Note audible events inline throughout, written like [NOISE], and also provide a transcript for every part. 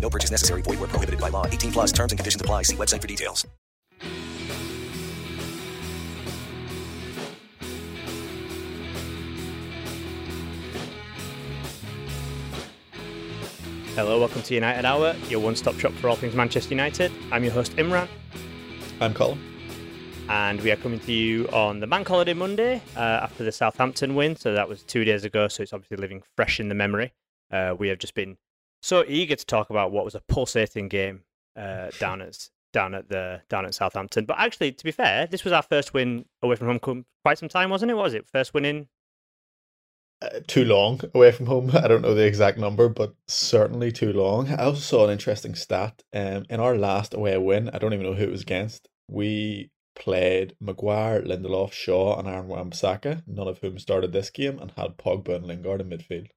No purchase necessary. Void were prohibited by law. 18 plus terms and conditions apply. See website for details. Hello, welcome to United Hour, your one stop shop for all things Manchester United. I'm your host, Imran, I'm Colm. and we are coming to you on the bank holiday Monday uh, after the Southampton win. So that was two days ago, so it's obviously living fresh in the memory. Uh, we have just been so eager to talk about what was a pulsating game uh, [LAUGHS] down at down at the down at Southampton. But actually, to be fair, this was our first win away from home quite some time, wasn't it? What was it? First win in Uh, too long away from home. [LAUGHS] I don't know the exact number, but certainly too long. I also saw an interesting stat. Um, in our last away win, I don't even know who it was against. We played Maguire, Lindelof, Shaw, and Aaron Wan-Bissaka, none of whom started this game, and had Pogba and Lingard in midfield.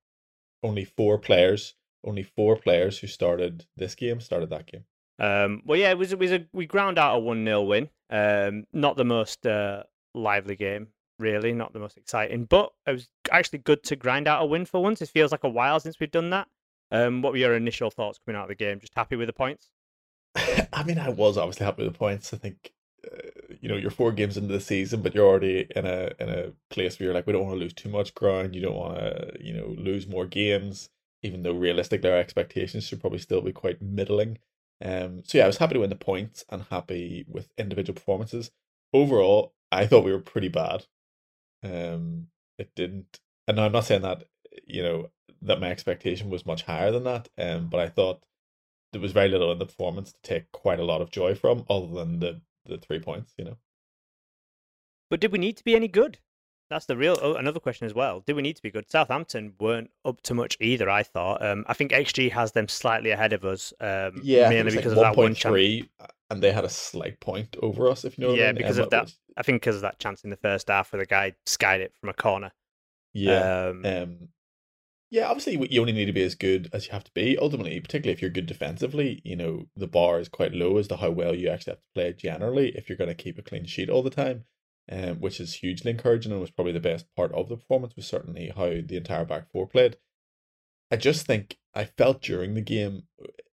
Only four players, only four players who started this game started that game. Um, well, yeah, it was it was a we ground out a one 0 win. Um, not the most uh, lively game, really, not the most exciting, but it was actually good to grind out a win for once. It feels like a while since we've done that. Um, what were your initial thoughts coming out of the game? Just happy with the points? [LAUGHS] I mean, I was obviously happy with the points. I think, uh, you know, you're four games into the season, but you're already in a in a place where you're like, we don't want to lose too much ground. You don't want to, you know, lose more games. Even though realistically our expectations should probably still be quite middling. Um, so yeah, I was happy to win the points and happy with individual performances. Overall, I thought we were pretty bad. Um, it didn't, and I'm not saying that you know that my expectation was much higher than that. Um, but I thought there was very little in the performance to take quite a lot of joy from, other than the the three points. You know, But did we need to be any good? That's the real oh, another question as well. Do we need to be good? Southampton weren't up to much either. I thought. Um, I think XG has them slightly ahead of us. Um, yeah, mainly because like of that one chance. 1.3, and they had a slight point over us. If you know, what I Yeah, mean. because of that. which- I think because of that chance in the first half where the guy skied it from a corner. Yeah. Um, Um, yeah, obviously you only need to be as good as you have to be. Ultimately, particularly if you're good defensively, you know, the bar is quite low as to how well you actually have to play generally if you're going to keep a clean sheet all the time, um, which is hugely encouraging and was probably the best part of the performance was certainly how the entire back four played. I just think I felt during the game,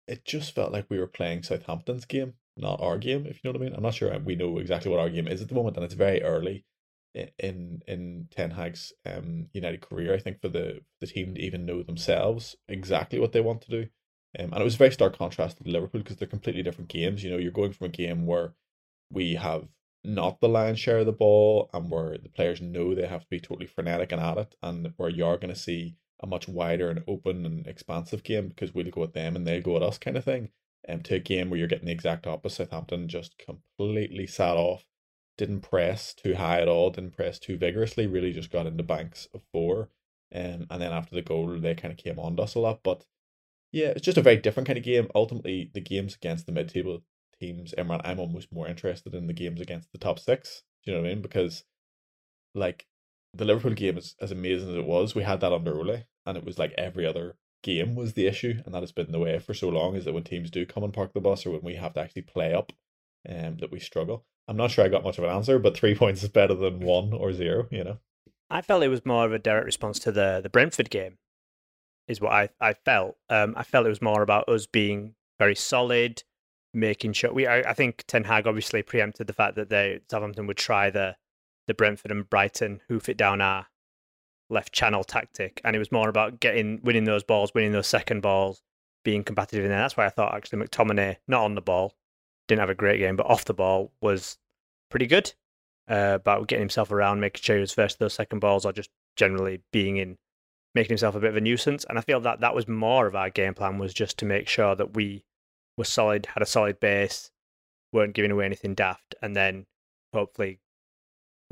it just felt like we were playing Southampton's game, not our game, if you know what I mean. I'm not sure we know exactly what our game is at the moment, and it's very early in in Ten Hag's um United career. I think for the the team to even know themselves exactly what they want to do, um, and it was a very stark contrast to Liverpool because they're completely different games. You know, you're going from a game where we have not the lion's share of the ball, and where the players know they have to be totally frenetic and at it, and where you are going to see a much wider and open and expansive game because we'll go at them and they'll go at us kind of thing. Um, to a game where you're getting the exact opposite. Southampton just completely sat off didn't press too high at all, didn't press too vigorously, really just got into banks of four. Um, and then after the goal, they kind of came on to us a lot. But yeah, it's just a very different kind of game. Ultimately, the games against the mid table teams, Imran, I'm almost more interested in the games against the top six. Do you know what I mean? Because like the Liverpool game is as amazing as it was, we had that under Ole, and it was like every other game was the issue, and that has been the way for so long. Is that when teams do come and park the bus, or when we have to actually play up, um, that we struggle. I'm not sure I got much of an answer, but three [LAUGHS] points is better than one or zero. You know. I felt it was more of a direct response to the the Brentford game, is what I I felt. Um, I felt it was more about us being very solid, making sure we. I, I think Ten Hag obviously preempted the fact that they Southampton would try the the Brentford and Brighton hoof it down our left channel tactic, and it was more about getting winning those balls, winning those second balls, being competitive in there. That's why I thought actually McTominay not on the ball, didn't have a great game, but off the ball was pretty good. Uh, about getting himself around, making sure he was first to those second balls, or just generally being in, making himself a bit of a nuisance. And I feel that that was more of our game plan was just to make sure that we were solid, had a solid base, weren't giving away anything daft, and then hopefully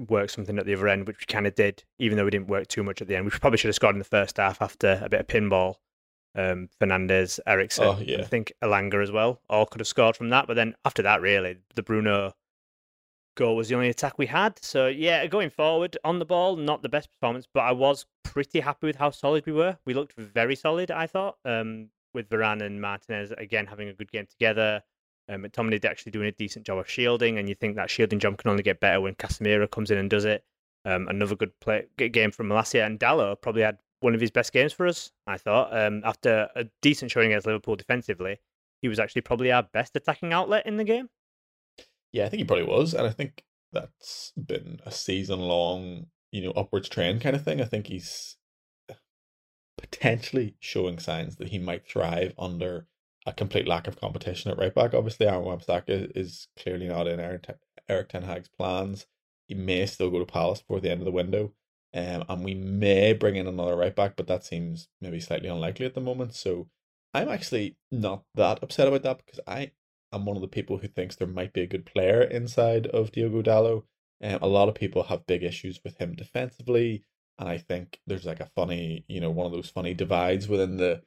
work something at the other end, which we kind of did, even though we didn't work too much at the end. We probably should have scored in the first half after a bit of pinball. Um, Fernandes, Eriksen, Oh, yeah. I think Elanga as well, all could have scored from that. But then after that, really, the Bruno goal was the only attack we had. So yeah, going forward on the ball, not the best performance, but I was pretty happy with how solid we were. We looked very solid, I thought, um, with Varane and Martinez again having a good game together. Um, McTominay actually doing a decent job of shielding, and you think that shielding job can only get better when Casemiro comes in and does it. Um, another good play good game from Malacia and Dalot probably had one of his best games for us. I thought um, after a decent showing against Liverpool defensively, he was actually probably our best attacking outlet in the game. Yeah, I think he probably was, and I think that's been a season long, you know, upwards trend kind of thing. I think he's potentially showing signs that he might thrive under a complete lack of competition at right back. Obviously, Aaron Wan-Bissaka is clearly not in Erik Ten Hag's plans. He may still go to Palace before the end of the window, um, and we may bring in another right back, but that seems maybe slightly unlikely at the moment. So I'm actually not that upset about that because I am one of the people who thinks there might be a good player inside of Diogo Dalot. Um, a lot of people have big issues with him defensively, and I think there's like a funny, you know, one of those funny divides within the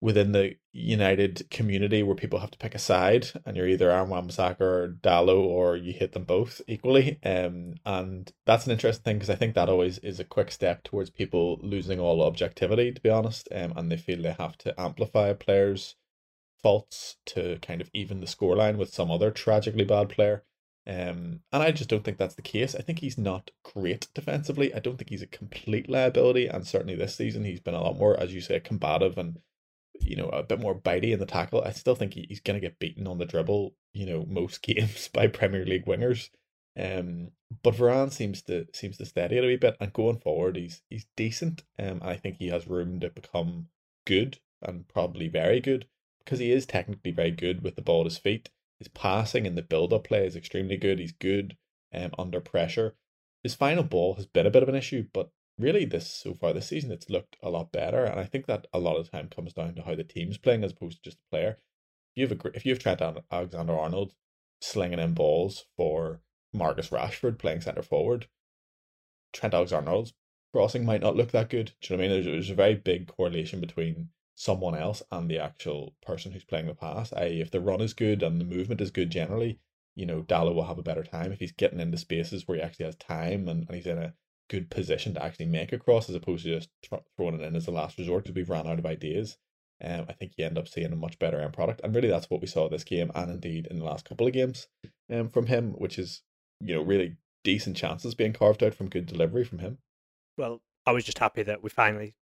within the United community where people have to pick a side, and you're either Aaron Wan-Bissaka or Dalot, or you hit them both equally. Um, and that's an interesting thing because I think that always is a quick step towards people losing all objectivity, to be honest. Um, and they feel they have to amplify a player's faults to kind of even the scoreline with some other tragically bad player. Um, and I just don't think that's the case. I think he's not great defensively. I don't think he's a complete liability. And certainly this season, he's been a lot more, as you say, combative and you know a bit more bitey in the tackle. I still think he, he's going to get beaten on the dribble. You know, most [LAUGHS] games by Premier League wingers. Um, but Varane seems to seems to steady it a wee bit, and going forward, he's he's decent. Um, and I think he has room to become good and probably very good because he is technically very good with the ball at his feet. His passing and the build up play is extremely good. He's good um, under pressure. His final ball has been a bit of an issue, but really this so far this season it's looked a lot better. And I think that a lot of time comes down to how the team's playing as opposed to just the player. If you have a if you have Trent Alexander Arnold slinging in balls for Marcus Rashford playing centre forward, Trent Alexander Arnold's crossing might not look that good. Do you know what I mean? There's, there's a very big correlation between someone else and the actual person who's playing the pass. I, if the run is good and the movement is good generally, you know, Dalot will have a better time if he's getting into spaces where he actually has time and, and he's in a good position to actually make a cross as opposed to just th- throwing it in as a last resort because we've ran out of ideas. Um, I think you end up seeing a much better end product, and really that's what we saw this game, and indeed in the last couple of games, um, from him, which is you know really decent chances being carved out from good delivery from him. Well, I was just happy that we finally,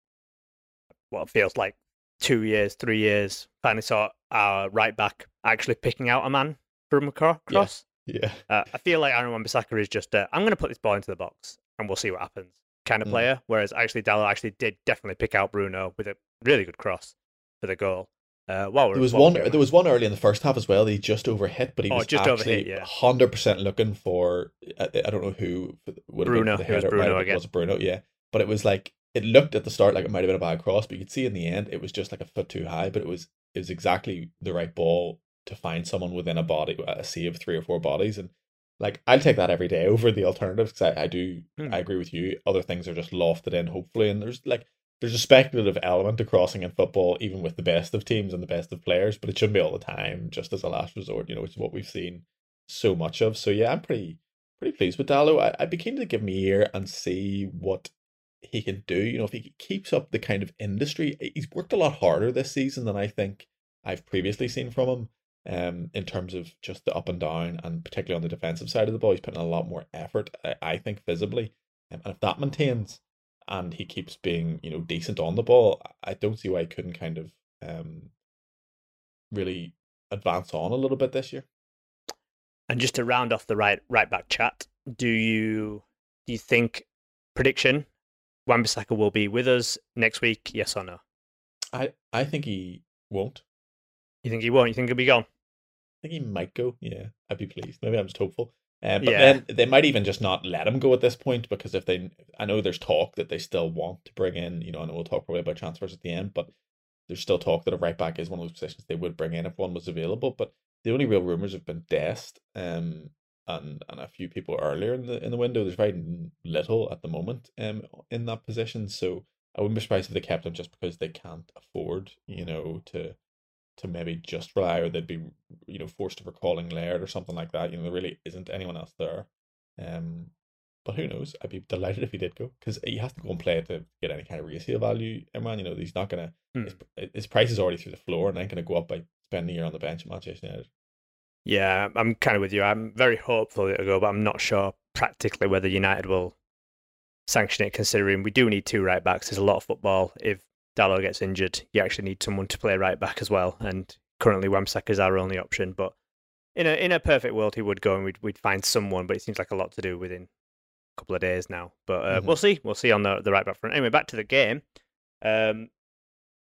what it feels like two years, three years, finally saw our right back actually picking out a man from a cro- Yeah. cross. Yeah, Uh, I feel like Aaron Wan-Bissaka is just, uh, I'm going to put this ball into the box and we'll see what happens kind of Mm. player. Whereas actually Dalot actually did definitely pick out Bruno with a really good cross for the goal. Uh, while there was one. There was one early in the first half as well. He just overhit, but he Oh, was just actually overhit, yeah. hundred percent looking for. I, I don't know who would have Bruno, Been the it was. Bruno again. Was Bruno? Yeah, but it was like it looked at the start like it might have been a bad cross, but you could see in the end it was just like a foot too high. But it was it was exactly the right ball to find someone within a body, a sea of three or four bodies, and like I'll take that every day [LAUGHS] over the alternatives because I, I do Hmm. I agree with you. Other things are just lofted in, hopefully, and there's like there's a speculative element to crossing in football, even with the best of teams and the best of players, but it shouldn't be all the time, just as a last resort, you know, which is what we've seen so much of. So yeah, I'm pretty pretty pleased with Dalot. I, I'd be keen to give him a year and see what he can do. You know, if he keeps up the kind of industry, he's worked a lot harder this season than I think I've previously seen from him. Um, in terms of just the up and down, and particularly on the defensive side of the ball, he's putting a lot more effort. I, I think visibly, um, and if that maintains, and he keeps being you know decent on the ball, I don't see why he couldn't kind of um really advance on a little bit this year. And just to round off the right right back chat, do you do you think prediction Wan-Bissaka will be with us next week? Yes or no? I I think he won't. You think he won't? You think he'll be gone? I think he might go. Yeah, I'd be pleased. Maybe I'm just hopeful. Uh, but Yeah. then they might even just not let him go at this point because if they, I know there's talk that they still want to bring in. You know, I know we'll talk probably about transfers at the end, but there's still talk that a right back is one of those positions they would bring in if one was available. But the only real rumors have been Dest, um, and and a few people earlier in the in the window. There's very little at the moment, um, in that position. So I wouldn't be surprised if they kept him just because they can't afford, you know, to to maybe just rely or they'd be you know forced to recalling Laird or something like that. You know, there really isn't anyone else there. Um, but who knows? I'd be delighted if he did go because he has to go and play to get any kind of resale value. Imran, you know, he's not gonna Hmm. his, his price is already through the floor and ain't gonna go up by spending a year on the bench at Manchester United. Yeah, I'm kind of with you. I'm very hopeful it'll go, but I'm not sure practically whether United will sanction it, considering we do need two right backs. There's a lot of football. If Dalot gets injured, you actually need someone to play right back as well. And currently, Wan-Bissaka is our only option. But in a in a perfect world, he would go and we'd we'd find someone. But it seems like a lot to do within a couple of days now. But uh, Mhm. we'll see. We'll see on the the right back front. Anyway, back to the game. Um,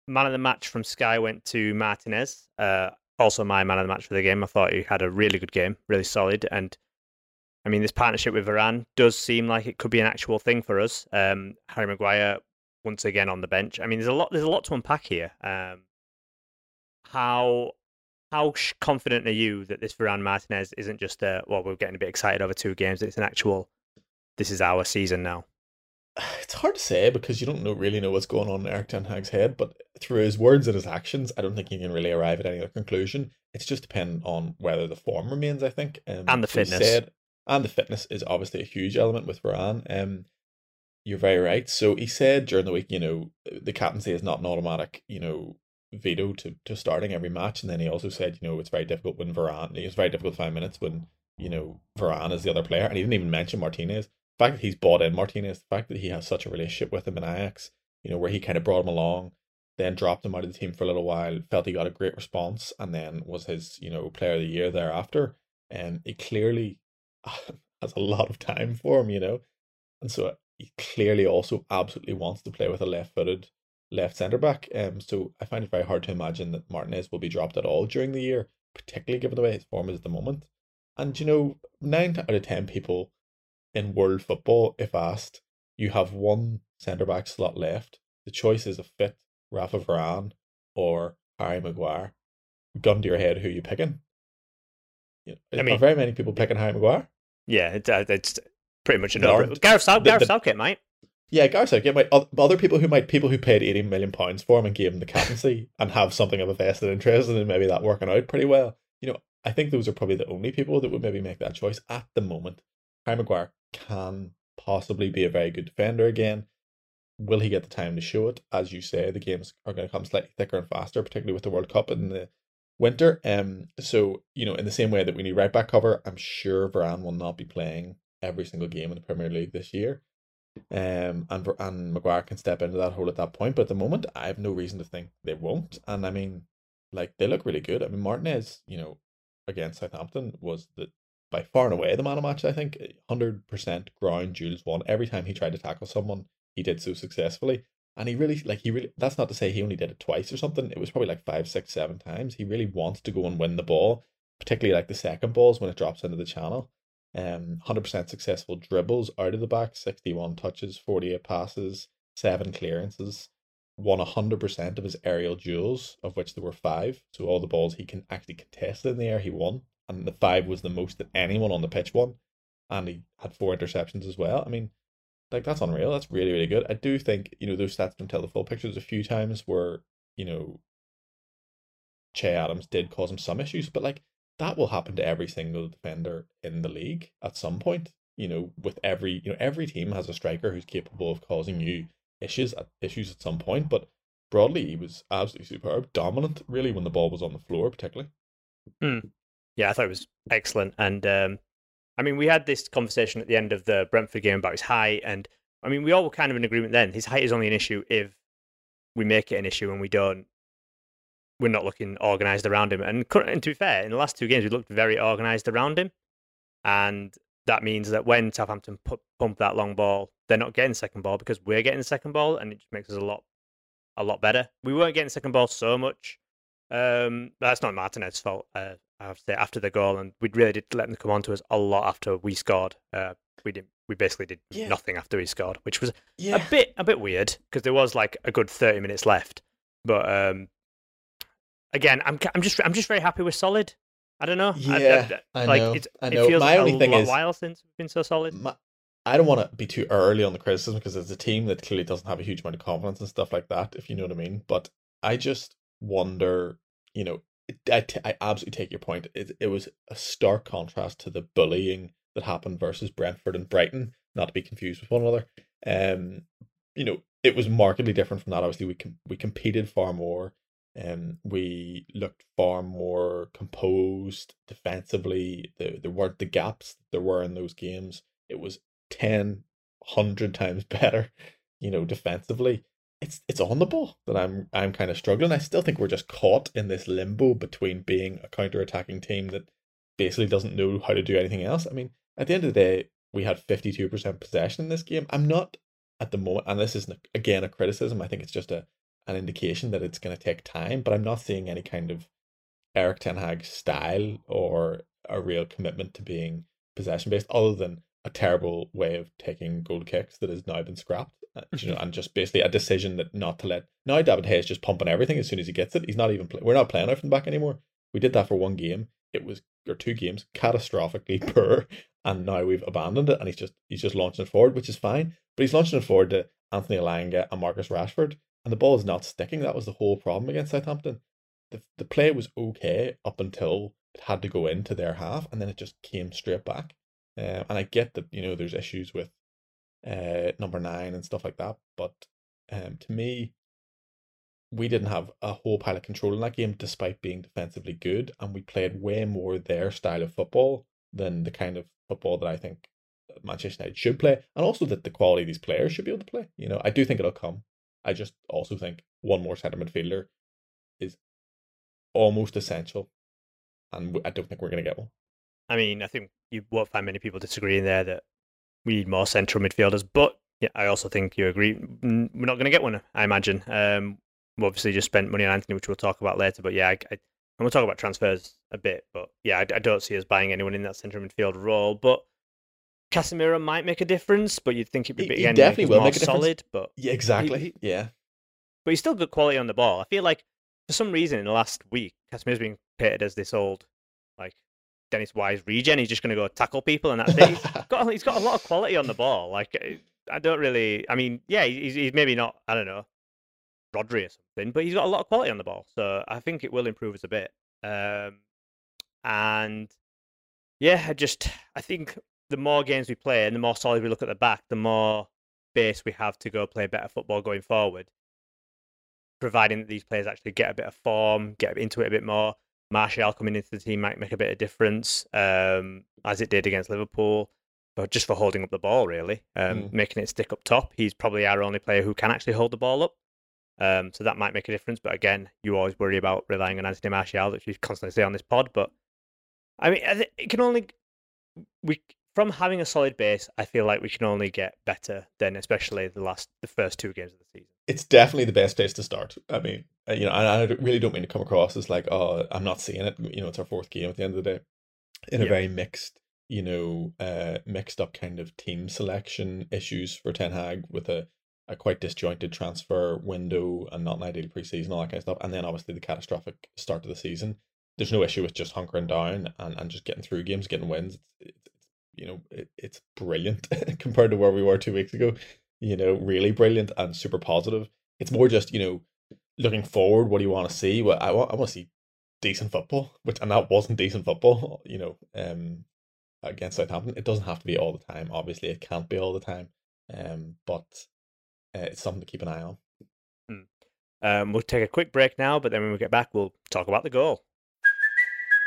man of the match from Sky went to Martinez. Uh, also my man of the match for the game. I thought he had a really good game, really solid. And I mean, this partnership with Varane does seem like it could be an actual thing for us. Um, Harry Maguire once again on the bench. I mean, there's a lot. There's a lot to unpack here. Um, how how confident are you that this Varane Martinez isn't just a well, we're getting a bit excited over two games. It's an actual. This is our season now. [SIGHS] It's hard to say because you don't know really know what's going on in Erik Ten Hag's head, but through his words and his actions, I don't think you can really arrive at any other conclusion. It's just dependent on whether the form remains, I think, um, And the fitness. said- and the fitness is obviously a huge element with Varane. Um, you're very right. So he said during the week, you know, the captaincy is not an automatic, you know, veto to, to starting every match. And then he also said, you know, it's very difficult when Varane, it's very difficult five minutes when, you know, Varane is the other player. And he didn't even mention Martinez. Fact that he's bought in Martinez, the fact that he has such a relationship with him in Ajax, you know, where he kind of brought him along, then dropped him out of the team for a little while, felt he got a great response, and then was his, you know, player of the year thereafter. And he clearly [LAUGHS] has a lot of time for him, you know. And so he clearly also absolutely wants to play with a left footed left centre back. Um so I find it very hard to imagine that Martinez will be dropped at all during the year, particularly given the way his form is at the moment. And you know, nine out of ten people in world football, if asked, you have one centre back slot left. The choice is a fit Rafa Varane or Harry Maguire. Gun to your head, who you picking? I are mean- very many people picking Harry Maguire? Yeah, it, uh, it's pretty much a There no. aren't- Gareth, South, Gareth the- Southgate, mate. Yeah, Gareth Southgate might oth- other people who might people who paid eighty million pounds for him and gave him the captaincy [LAUGHS] and have something of a vested interest in maybe that working out pretty well. You know, I think those are probably the only people that would maybe make that choice at the moment. Harry Maguire can possibly be a very good defender again. Will he get the time to show it? As you say, the games are going to come slightly thicker and faster, particularly with the World Cup in the winter. Um, so you know, in the same way that we need right back cover, I'm sure Varane will not be playing every single game in the Premier League this year. Um, and and Maguire can step into that hole at that point. But at the moment, I have no reason to think they won't. And I mean, like they look really good. I mean, Martinez, you know, against Southampton was the by far and away the man of match. I think hundred percent ground duels won every time he tried to tackle someone. He did so successfully, and he really like he really. That's not to say he only did it twice or something. It was probably like five, six, seven times. He really wants to go and win the ball, particularly like the second balls when it drops into the channel. Um, hundred percent successful dribbles out of the back, sixty-one touches, forty-eight passes, seven clearances. Won hundred percent of his aerial duels, of which there were five. So all the balls he can actually contest in the air, he won, and the five was the most that anyone on the pitch won. And he had four interceptions as well. I mean, like that's unreal. That's really really good. I do think you know those stats don't tell the full picture. There's a few times where you know Che Adams did cause him some issues, but like that will happen to every single defender in the league at some point. You know, with every you know every team has a striker who's capable of causing you issues at issues at some point. But broadly, he was absolutely superb, dominant really when the ball was on the floor, particularly. Hmm. Yeah, I thought it was excellent. And um, I mean, we had this conversation at the end of the Brentford game about his height, and I mean, we all were kind of in agreement then. His height is only an issue if we make it an issue, and we don't. We're not looking organised around him. And, and to be fair, in the last two games, we looked very organised around him, and that means that when Southampton pu- pump that long ball, they're not getting second ball because we're getting second ball, and it just makes us a lot, a lot better. We weren't getting second ball so much. Um, that's not Martinez's fault. Uh, I say after the goal, and we really did let them come on to us a lot after we scored. Uh, we did we basically did Yeah. nothing after we scored, which was Yeah. a bit a bit weird because there was like a good thirty minutes left. But um, again, I'm I'm just I'm just very happy we're solid. I don't know. Yeah, I like know, It's, I it feels My a only thing is- while since we've been so solid. My, I don't want to be too early on the criticism because it's a team that clearly doesn't have a huge amount of confidence and stuff like that, if you know what I mean. But I just wonder, you know, I, t- I absolutely take your point. It, it was a stark contrast to the bullying that happened versus Brentford and Brighton, not to be confused with one another. Um, you know, it was markedly different from that. Obviously, we com- we competed far more. Um, we looked far more composed defensively. There, there weren't the gaps that there were in those games. It was 10, 100 times [LAUGHS] better, you know, defensively. It's it's on the ball that I'm I'm kind of struggling. I still think we're just caught in this limbo between being a counter attacking team that basically doesn't know how to do anything else. I mean, at the end of the day, we had 52% possession in this game. I'm not at the moment, and this isn't again a criticism. I think it's just a an indication that it's going to take time, but I'm not seeing any kind of Erik Ten Hag style or a real commitment to being possession based, other than a terrible way of taking goal kicks that has now been scrapped. Uh, You know, and just basically a decision that not to let. Now David De Gea is just pumping everything as soon as he gets it. He's not even. Play, we're not playing out from the back anymore. We did that for one game. It was or two games catastrophically [LAUGHS] poor, and now we've abandoned it. And he's just he's just launching it forward, which is fine. But he's launching it forward to Anthony Elanga and Marcus Rashford, and the ball is not sticking. That was the whole problem against Southampton. The the play was okay up until it had to go into their half, and then it just came straight back. Um, and I get that you know there's issues with uh number nine and stuff like that, but um to me, we didn't have a whole pile of control in that game, despite being defensively good, and we played way more their style of football than the kind of football that I think Manchester United should play, and also that the quality of these players should be able to play. You know, I do think it'll come. I just also think one more centre midfielder is almost essential, and I don't think we're going to get one. I mean, I think you won't find many people disagreeing there that we need more central midfielders. But yeah, I also think you agree we're not going to get one. I imagine. Um, we obviously just spent money on Anthony, which we'll talk about later. But yeah, I, I, and we'll talk about transfers a bit. But yeah, I, I don't see us buying anyone in that central midfield role. But Casemiro might make a difference, but you'd think it'd be He- he definitely will make a difference. solid. But Yeah, exactly. he- yeah, but he's still good quality on the ball. I feel like for some reason in the last week, Casemiro's been painted as this old, like Dennis Wise regen. He's just going to go tackle people and that's it. He's [LAUGHS] got he's got a lot of quality on the ball. Like eh, I don't really. I mean, yeah, he's he's maybe not. I don't know, Rodri or something, but he's got a lot of quality on the ball. So I think it will improve us a bit. Um, and yeah, I just I think the more games we play and the more solid we look at the back, the more base we have to go play better football going forward. Providing that these players actually get a bit of form, get into it a bit more. Martial coming into the team might make a bit of difference, um, as it did against Liverpool, but just for holding up the ball, really, um, Mm. making it stick up top. He's probably our only player who can actually hold the ball up. Um, so that might make a difference. But again, you always worry about relying on Anthony Martial, which you constantly say on this pod. But I mean, it can only we from having a solid base. I feel like we can only get better than especially the last the first two games of the season. It's definitely the best place to start. I mean, uh, you know, and I really don't mean to come across as like, oh, I'm not seeing it. You know, it's our fourth game at the end of the day, in a Yeah. very mixed, you know, uh, mixed up kind of team selection issues for Ten Hag with a, a quite disjointed transfer window and not an ideal preseason, all that kind of stuff, and then obviously the catastrophic start of the season. There's no issue with just hunkering down and, and just getting through games, getting wins. It's, it's you know, it, it's brilliant [LAUGHS] compared to where we were two weeks ago you know, really brilliant and super positive. It's more just, you know, looking forward, what do you want to see? Well, I want I want to see decent football, [LAUGHS] which and that wasn't decent football, [LAUGHS] you know, um against Southampton. It doesn't have to be all the time. Obviously, it can't be all the time. Um, but uh, it's something to keep an eye on. Um, we'll take a quick break now, but then when we get back, we'll talk about the goal.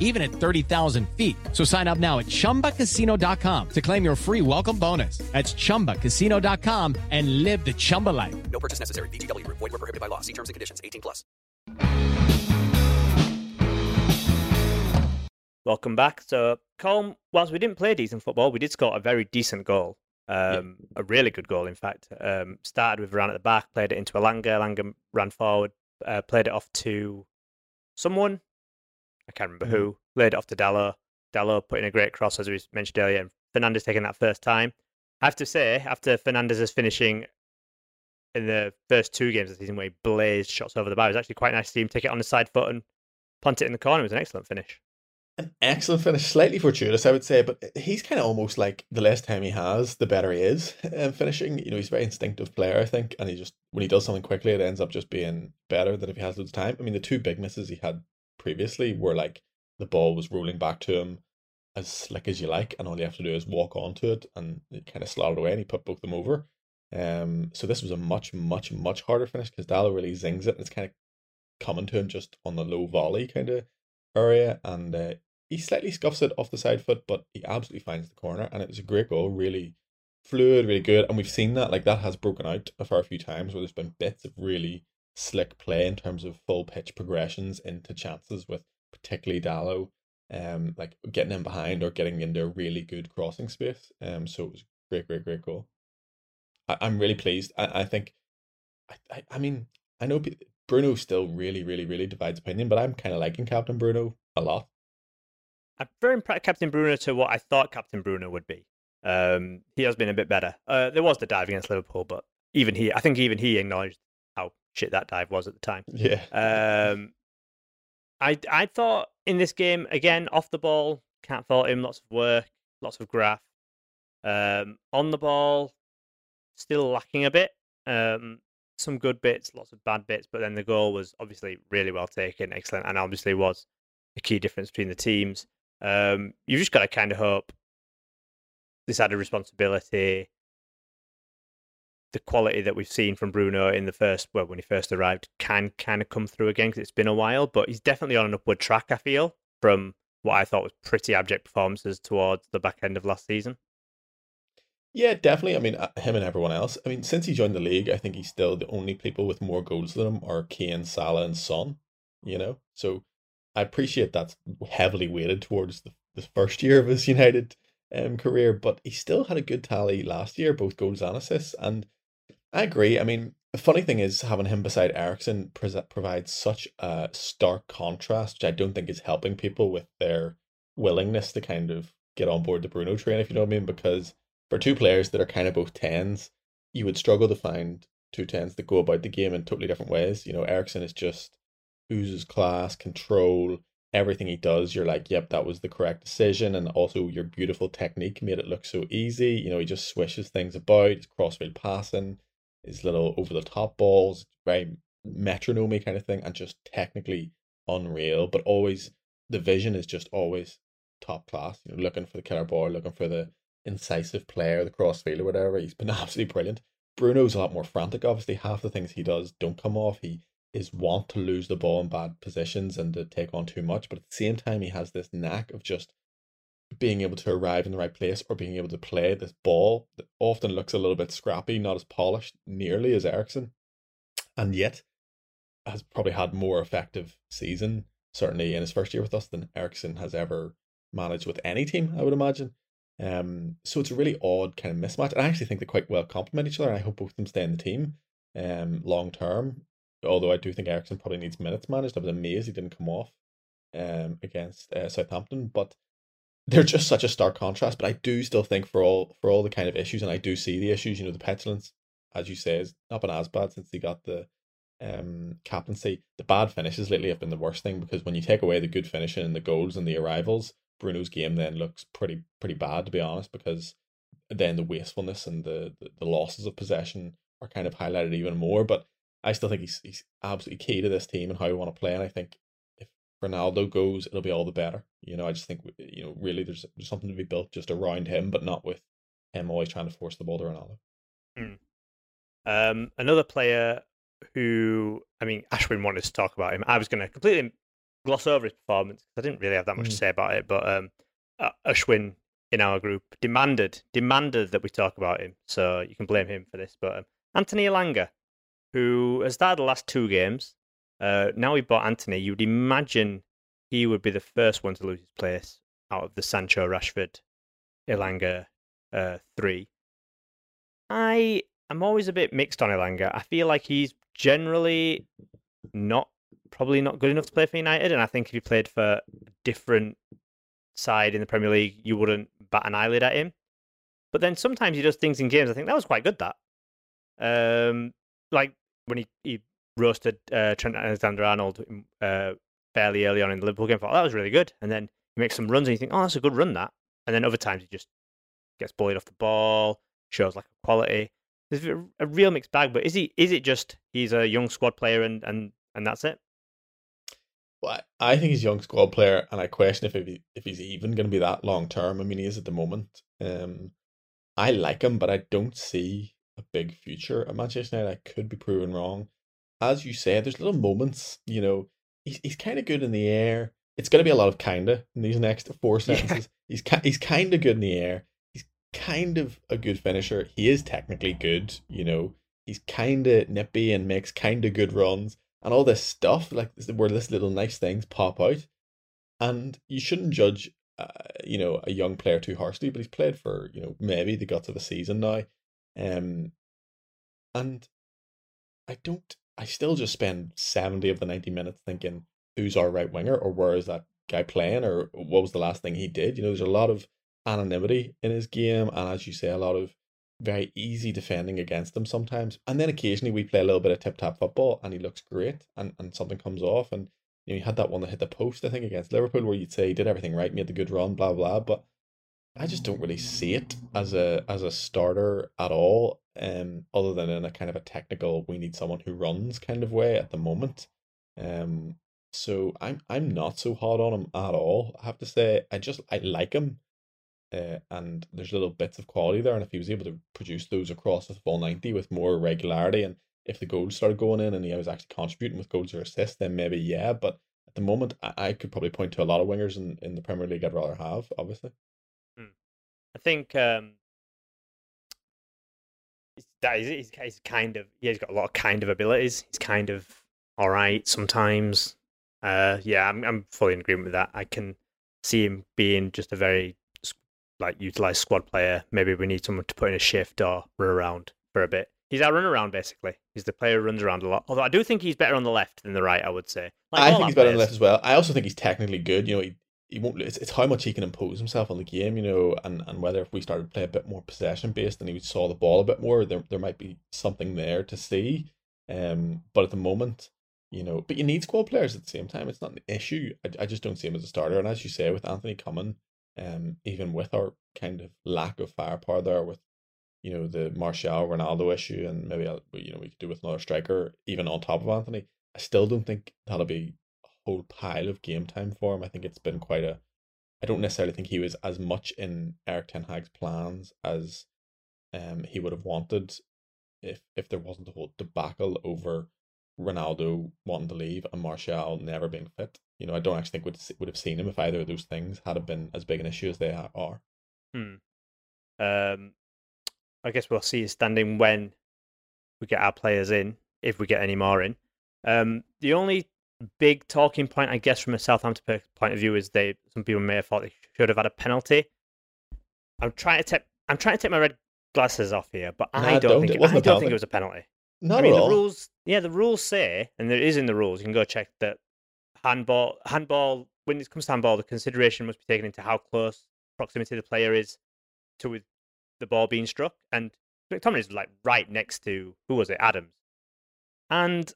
even at 30,000 feet. So sign up now at chumbacasino.com to claim your free welcome bonus. That's chumbacasino.com and live the Chumba life. No purchase necessary. VGW Group. Void were prohibited by law. See terms and conditions. 18 plus. Welcome back. So, Colm, whilst we didn't play decent football, we did score a very decent goal. Um, A really good goal, in fact. Um, started with Varane at the back, played it into Elanga. Elanga ran forward, uh, played it off to someone. I can't remember who. Played it off to Dalot. Dalot put in a great cross, as we mentioned earlier. And Fernandes taking that first time. I have to say, after Fernandes's finishing in the first two games of the season where he blazed shots over the bar, it was actually quite nice to see him take it on the side foot and punt it in the corner. It was an excellent finish. An excellent finish, slightly fortuitous, I would say, but he's kind of almost like the less time he has, the better he is [LAUGHS] um, finishing. You know, he's a very instinctive player, I think, and he just when he does something quickly, it ends up just being better than if he has loads of time. I mean, the two big misses he had previously were like the ball was rolling back to him as slick as you like, and all you have to do is walk onto it, and it kind of slotted away, and he put both them over. Um, so this was a much, much, much harder finish because Dalot really zings it, and it's kind of coming to him just on the low volley kind of area, and uh, he slightly scuffs it off the side foot, but he absolutely finds the corner, and it was a great goal, really fluid, really good, and we've seen that like that has broken out a fair few times where there's been bits of really slick play in terms of full pitch progressions into chances with particularly Dalot, um, like getting in behind or getting into a really good crossing space. Um, so it was great, great, great goal. I, I'm really pleased. I, I think, I, I, I mean, I know Bruno still really, really, really divides opinion, but I'm kind of liking Captain Bruno a lot. I'm very Pra- Captain Bruno to what I thought Captain Bruno would be. Um, he has been a bit better. Uh, there was the dive against Liverpool, but even he, I think even he acknowledged shit that dive was at the time. Yeah. Um, I I thought in this game again off the ball, can't fault him. Lots of work, lots of graph. Um, on the ball, still lacking a bit. Um, some good bits, lots of bad bits, but then the goal was obviously really well taken, excellent, and obviously was a key difference between the teams. Um, you've just got to kind of hope this added responsibility, the quality that we've seen from Bruno in the first, well, when he first arrived, can kind of come through again because it's been a while. But he's definitely on an upward track. I feel from what I thought was pretty abject performances towards the back end of last season. Yeah, definitely. I mean, uh, him and everyone else. I mean, since he joined the league, I think he's still the only people with more goals than him are Kane, Salah, and Son. You know, so I appreciate that's heavily weighted towards the, the first year of his [LAUGHS] United um, career, but he still had a good tally last year, both goals and assists. And I agree. I mean, the funny thing is having him beside Eriksen provides such a stark contrast, which I don't think is helping people with their willingness to kind of get on board the Bruno train, if you know what I mean. Because for two players that are kind of both tens, you would struggle to find two tens that go about the game in totally different ways. You know, Eriksen is just oozes class, control, everything he does. You're like, yep, that was the correct decision, and also your beautiful technique made it look so easy. You know, he just swishes things about, crossfield passing, his little over the top balls, very metronome kind of thing, and just technically unreal. But always the vision is just always top class. You know, looking for the killer ball, looking for the incisive player, the crossfield or whatever. He's been [LAUGHS] absolutely brilliant. Bruno's a lot more frantic. Obviously, half the things he does don't come off. He is want to lose the ball in bad positions and to take on too much, but at the same time, he has this knack of just being able to arrive in the right place or being able to play this ball that often looks a little bit scrappy, not as polished nearly as Eriksen, and yet has probably had more effective season certainly in his first year with us than Eriksen has ever managed with any team. I would imagine. Um, so it's a really odd kind of mismatch. And I actually think they quite well complement each other. And I hope both of them stay in the team um, long term. Although I do think Eriksen probably needs minutes managed. I was amazed he didn't come off um, against uh, Southampton. But they're just such a stark contrast. But I do still think for all for all the kind of issues, and I do see the issues. You know, the petulance, as you say, has not been as bad since he got the um captaincy. The bad finishes lately have been the worst thing because when you take away the good finishing and the goals and the arrivals, Bruno's game then looks pretty pretty bad to be honest because then the wastefulness and the, the, the losses of possession are kind of highlighted even more. But I still think he's he's absolutely key to this team and how we want to play. And I think Ronaldo goes, it'll be all the better. You know, I just think you know really there's, there's something to be built just around him, but not with him always trying to force the ball to Ronaldo. Mm. Um, another player who I mean, Ashwin wanted to talk about him. I was going to completely gloss over his performance because I didn't really have that much mm. to say about it. But um, Ashwin in our group demanded demanded that we talk about him, so you can blame him for this. But um, Anthony Elanga, who has started the last two games, uh, now we've bought Anthony. You'd imagine he would be the first one to lose his place out of the Sancho, Rashford, Elanga uh, three. I am always a bit mixed on Elanga. I feel like he's generally not probably not good enough to play for United, and I think if he played for a different side in the Premier League, you wouldn't bat an eyelid at him. But then sometimes he does things in games. I think that was quite good. That, um, like when he, he roasted uh, Trent Alexander-Arnold uh, fairly early on in the Liverpool game. Thought that was really good. And then he makes some runs, and you think, oh, that's a good run. That. And then other times he just gets bullied off the ball, shows like a quality. There's a real mixed bag. But is he? Is it just he's a young squad player and and and that's it? Well, I think he's a young squad player, and I question if he, if he's even going to be that long term. I mean, he is at the moment. Um, I like him, but I don't see a big future at Manchester United. I could be proven wrong. As you said, there's little moments. You know, he's he's kind of good in the air. It's going to be a lot of kinda in these next four [LAUGHS] sentences. Yeah. He's he's kind of good in the air. He's kind of a good finisher. He is technically good. You know, he's kind of nippy and makes kind of good runs and all this stuff, like where this little nice things pop out. And you shouldn't judge, uh, you know, a young player too harshly. But he's played for, you know, maybe the guts of a season now, um, and I don't. I still just spend seventy of the ninety minutes thinking who's our right winger or where is that guy playing or what was the last thing he did. You know, there's a lot of anonymity in his game, and as you say, a lot of very easy defending against them sometimes. And then occasionally we play a little bit of tip tap football and he looks great and, and something comes off. And you know, he had that one that hit the post, I think, against Liverpool where you'd say he did everything right, made the good run, blah blah. But I just don't really see it as a as a starter at all. Um, other than in a kind of a technical, we need someone who runs kind of way at the moment. Um, so I'm I'm not so hot on him at all. I have to say, I just I like him uh, and there's little bits of quality there. And if he was able to produce those across the full 90 with more regularity, and if the goals started going in and he was actually contributing with goals or assists, then maybe yeah. But at the moment, I, I could probably point to a lot of wingers in, in the Premier League I'd rather have, obviously. I think um, that is he's, he's kind of yeah, he's got a lot of kind of abilities. He's kind of all right sometimes. Uh, yeah, I'm I'm fully in agreement with that. I can see him being just a very like utilized squad player. Maybe we need someone to put in a shift or run around for a bit. He's our run around basically. He's the player who runs around a lot. Although I do think he's better on the left than the right. I would say. Like I think he's better on the left as well. I also think he's technically good. You know, he, he won't. It's, it's how much he can impose himself on the game. You know, and, and whether if we started to play a bit more possession based and he saw the ball a bit more, there there might be something there to see. Um, but at the moment, you know, but you need squad players at the same time. It's not an issue. I, I just don't see him as a starter. And as you say, with Anthony coming, um, even with our kind of lack of firepower there, with you know the Martial Ronaldo issue, and maybe uh, you know we could do with another striker even on top of Anthony. I still don't think that'll be whole pile of game time for him. I think it's been quite a. I don't necessarily think he was as much in Erik Ten Hag's plans as um he would have wanted if if there wasn't a whole debacle over Ronaldo wanting to leave and Martial never being fit. You know, I don't actually think would would have seen him if either of those things had been as big an issue as they are. Hmm. Um, I guess we'll see his standing when we get our players in, if we get any more in. Um, the only big talking point, I guess, from a Southampton point of view, is they some people may have thought they should have had a penalty. I'm trying to take I'm trying to take my red glasses off here, but no, I don't, don't, think it, I don't think it was a penalty. Not I mean, at all. the rules, yeah, the rules say, and there is in the rules. You can go check that handball, handball. When it comes to handball, the consideration must be taken into how close proximity the player is to the ball being struck. And McTominay is like right next to who was it, Adams. And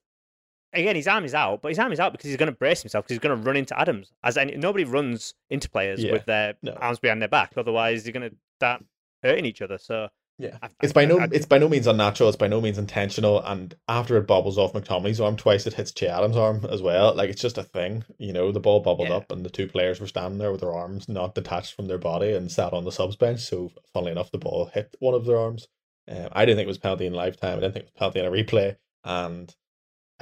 again, his arm is out, but his arm is out because he's going to brace himself because he's going to run into Adams. As any, nobody runs into players yeah, with their no. arms behind their back, otherwise they're going to start hurting each other. So Yeah, I- it's by I- no I- it's by no means unnatural. It's by no means intentional. And after it bobbles off McTominay's arm twice, it hits Che Adams' arm as well. Like it's just a thing, you know. The ball bubbled Yeah. up, and the two players were standing there with their arms not detached from their body and sat on the subs bench. So, funnily enough, the ball hit one of their arms. Um, I didn't think it was penalty in lifetime. I didn't think it was penalty in a replay, and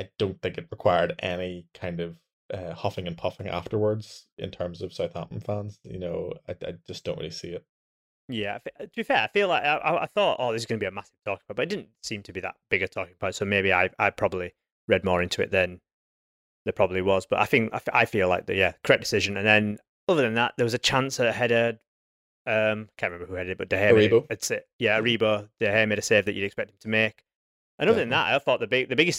I don't think it required any kind of uh, huffing and puffing afterwards in terms of Southampton fans. You know, I, I just don't really see it. Yeah, to be fair, I feel like I, I thought, oh, this is going to be a massive talking point, but it didn't seem to be that big a talking point. So maybe I, I probably read more into it than there probably was. But I think I, f- I feel like the yeah correct decision. And then other than that, there was a chance at a header. Um, can't remember who headed it, but De Gea. made it. It's it. Yeah, Aribo. De Gea made a save that you'd expect him to make. And other than that, I thought the big the biggest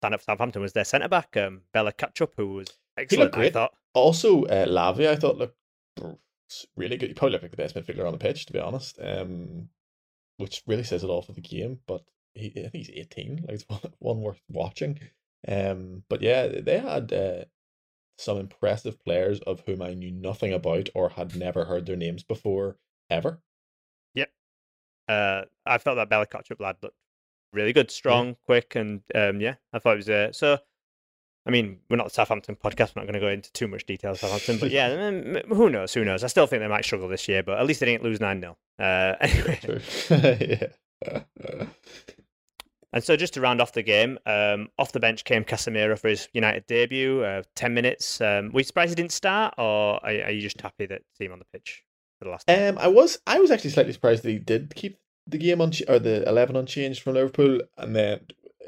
stand up for Southampton was their centre back, um, Bella-Kotchap, who was excellent. I thought. Also, uh, Lavia, I thought looked really good. He probably looked like the best midfielder on the pitch, to be honest. Um, which really says it all for the game. But he, I think he's eighteen. Like it's [LAUGHS] one, one worth watching. Um, but yeah, they had uh, some impressive players of whom I knew nothing about or had never heard their names before ever. uh, I felt that Bella-Kotchap lad looked really good, strong, quick, and um, yeah, I thought it was uh, so. I mean, we're not the Southampton podcast. We're not going to go into too much detail Southampton, but yeah, [LAUGHS] who knows? Who knows? I still think they might struggle this year, but at least they didn't lose nine 0 uh, [LAUGHS] Anyway, [LAUGHS] yeah. and so just to round off the game, um, off the bench came Casemiro for his United debut. Uh, Ten minutes. Um, were you surprised he didn't start, or are, are you just happy that him on the pitch for the last? Um, I was I was actually slightly surprised that he did keep the game on or the eleven unchanged from Liverpool, and then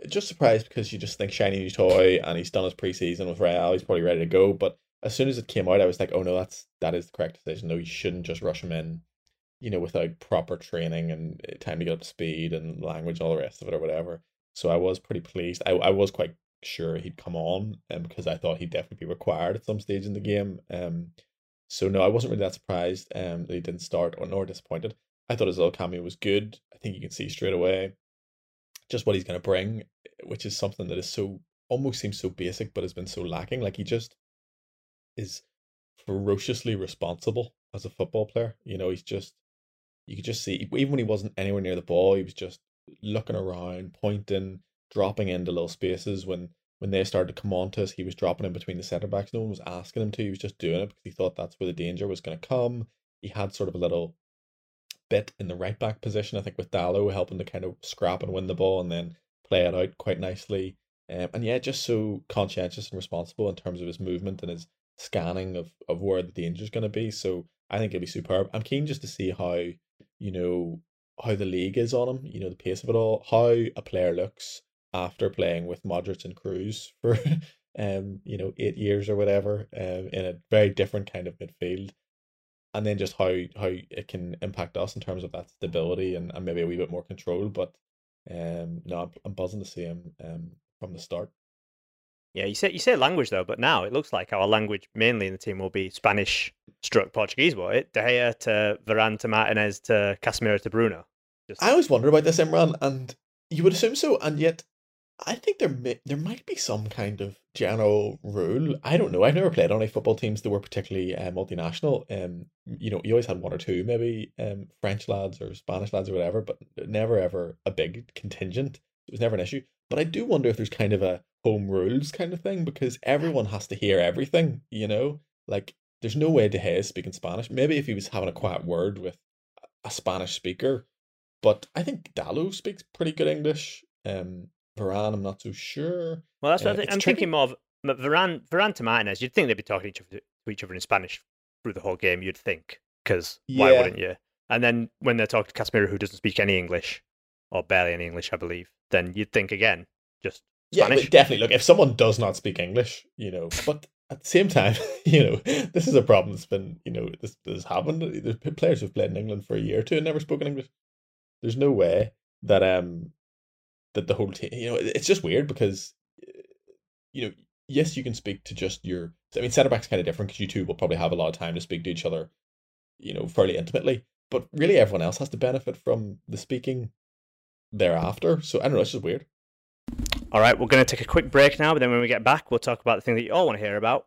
just surprised because you just think shiny new toy, and he's done his preseason with Real, he's probably ready to go. But as soon as it came out, I was like, oh no, that's that is the correct decision. No, you shouldn't just rush him in, you know, without proper training and uh, time to get up to speed and language, all the rest of it, or whatever. So I was pretty pleased. I I was quite sure he'd come on, um, because I thought he'd definitely be required at some stage in the game. Um, so no, I wasn't really that surprised um, that he didn't start or nor disappointed. I thought his little cameo was good. I think you can see straight away just what he's going to bring, eh, which is something that is so almost seems so basic, but has been so lacking. Like he just is ferociously responsible as a football player. You know, he's just you could just see even when he wasn't anywhere near the ball, he was just looking around, pointing, dropping into little spaces when when they started to come on to us, he was dropping in between the centre backs. No one was asking him to. He was just doing it because he thought that's where the danger was going to come. He had sort of a little bit in the right back position, I think, with Dalot helping to kind of scrap and win the ball and then play it out quite nicely. Um, and yeah, just so conscientious and responsible in terms of his movement and his scanning of, of where the danger is going to be. So I think it'll be superb. I'm keen just to see how, you know, how the league is on him, you know, the pace of it all, how a player looks after playing with Modric and Kroos for [LAUGHS] um, you know, eight years or whatever, um, in a very different kind of midfield. And then just how how it can impact us in terms of that stability and, and maybe a wee bit more control. But um no, I'm, I'm buzzing to see him um from the start. Yeah, you say you say language though, but now it looks like our language mainly in the team will be Spanish, struck Portuguese. Will it? De Gea to Varane to Martinez to Casemiro to Bruno. Just I always wonder about this, Imran, and you would assume so, and yet I think there may, there might be some kind of general rule. I don't know. I've never played on any football teams that were particularly uh, multinational. Um, you know, you always had one or two, maybe um French lads or Spanish lads or whatever, but never ever a big contingent. It was never an issue. But I do wonder if there's kind of a home rules kind of thing because everyone has to hear everything. You know, like there's no way De Gea is speaking Spanish. Maybe if he was having a quiet word with a Spanish speaker, but I think Dalot speaks pretty good English. Um, Varane, I'm not too sure. well, that's what Uh, I think. I'm tricky. thinking more of Varane, Varane to Martinez. You'd think they'd be talking to each other, to each other in Spanish through the whole game. You'd think because why wouldn't you? And then when they're talking to Casemiro, who doesn't speak any English or barely any English, I believe, then you'd think again just Spanish. but definitely. Look, if someone does not speak English, you know, but at the same time, [LAUGHS] you know, this is a problem that's been, you know, this, this has happened. There's players who've played in England for a year or two and never spoken English. There's no way that um that the whole team, you know, it's just weird because, you know, yes, you can speak to just your. I mean, centre back's kind of different because you two will probably have a lot of time to speak to each other, you know, fairly intimately. But really, everyone else has to benefit from the speaking thereafter. So I don't know. It's just weird. All right, we're going to take a quick break now, but then when we get back, we'll talk about the thing that you all want to hear about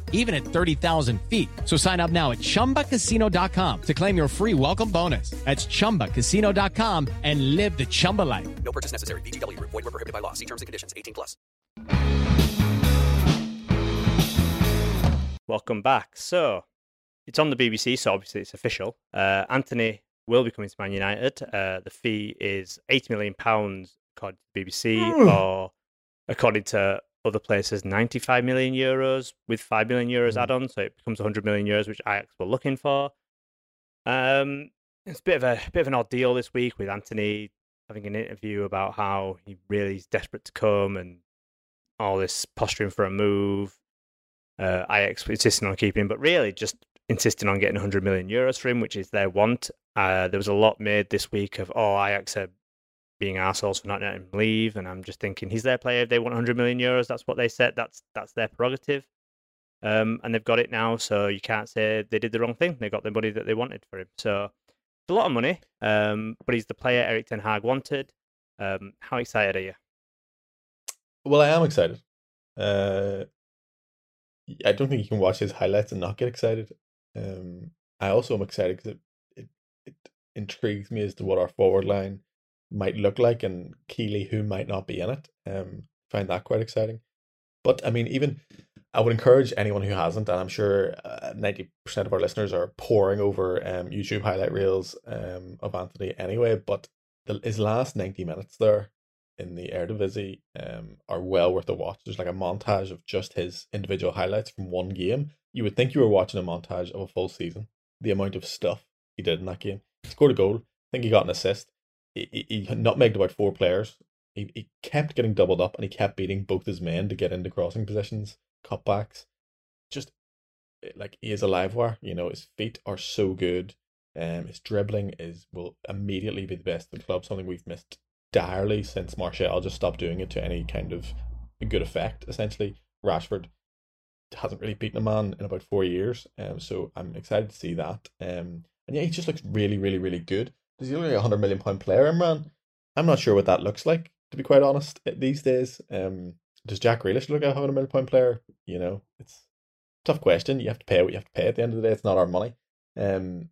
even at 30,000 feet. So sign up now at ChumbaCasino.com to claim your free welcome bonus. That's ChumbaCasino.com and live the Chumba life. No purchase necessary. VGW Group. Void were prohibited by law. See terms and conditions. 18 plus. Welcome back. So, it's on the BBC, so obviously it's official. Uh, Anthony will be coming to Man United. Uh, the fee is £80 million according to the BBC, or according to other places, 95 million euros with 5 million euros Mm. add on. So it becomes 100 million euros, which Ajax were looking for. Um, it's a bit of a bit of an odd deal this week with Anthony having an interview about how he really is desperate to come and all this posturing for a move. Uh, Ajax insisting on keeping him, but really just insisting on getting 100 million euros for him, which is their want. Uh, there was a lot made this week of, oh, Ajax are being assholes for not letting him leave, and I'm just thinking he's their player. If they want 100 million euros, that's what they said. That's that's their prerogative, um, and they've got it now. So you can't say they did the wrong thing. They got the money that they wanted for him. So it's a lot of money, um, but he's the player Erik Ten Hag wanted. Um, how excited are you? Well, I am excited. Uh, I don't think you can watch his highlights and not get excited. Um, I also am excited because it, it it intrigues me as to what our forward line might look like and Keeley who might not be in it. Um, find that quite exciting. But I mean, even I would encourage anyone who hasn't, and I'm sure uh, ninety percent of our listeners are pouring over um YouTube highlight reels um of Anthony anyway. But the, his last ninety minutes there in the Eredivisie um are well worth a watch. There's like a montage of just his individual highlights from one game. You would think you were watching a montage of a full season. The amount of stuff he did in that game. He scored a goal. I think he got an assist. He, he, nutmegged about four players. He, he kept getting doubled up and he kept beating both his men to get into crossing positions, cutbacks. Just eh, like he is a live wire. You know, his feet are so good. Um, his dribbling is will immediately be the best in the club. Something we've missed direly since Martial just stopped doing it to any kind of good effect. Essentially, Rashford hasn't really beaten a man in about four years. Um, so I'm excited to see that. Um, and yeah, he just looks really, really, really good. Does he look a hundred million pound player, Imran? I'm not sure what that looks like, to be quite honest. eh, These days, um, does Jack Grealish look like a hundred million pound player? You know, it's tough question. You have to pay what you have to pay. At the end of the day, it's not our money. Um,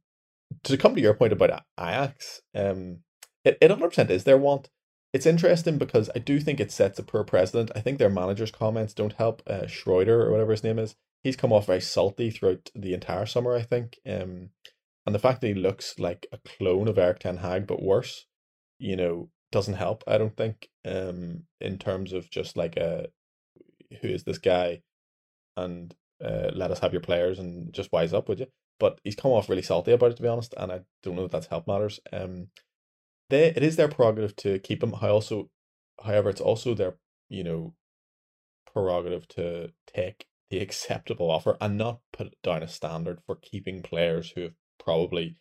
to come to your point about Ajax, um, it it hundred percent is their want. It's interesting because I do think it sets a poor precedent. I think their manager's comments don't help. Uh, Schreuder or whatever his name is, he's come off very salty throughout the entire summer. I think, um, and the fact that he looks like a clone of Erik Ten Hag but worse, you know, doesn't help. I don't think, um, in terms of just like a who is this guy, and uh, let us have your players and just wise up, would you? But he's come off really salty about it, to be honest, and I don't know if that's help matters. Um, they it is their prerogative to keep him. I also, however, it's also their you know prerogative to take the [LAUGHS] acceptable offer and not put down a standard for keeping players who have probably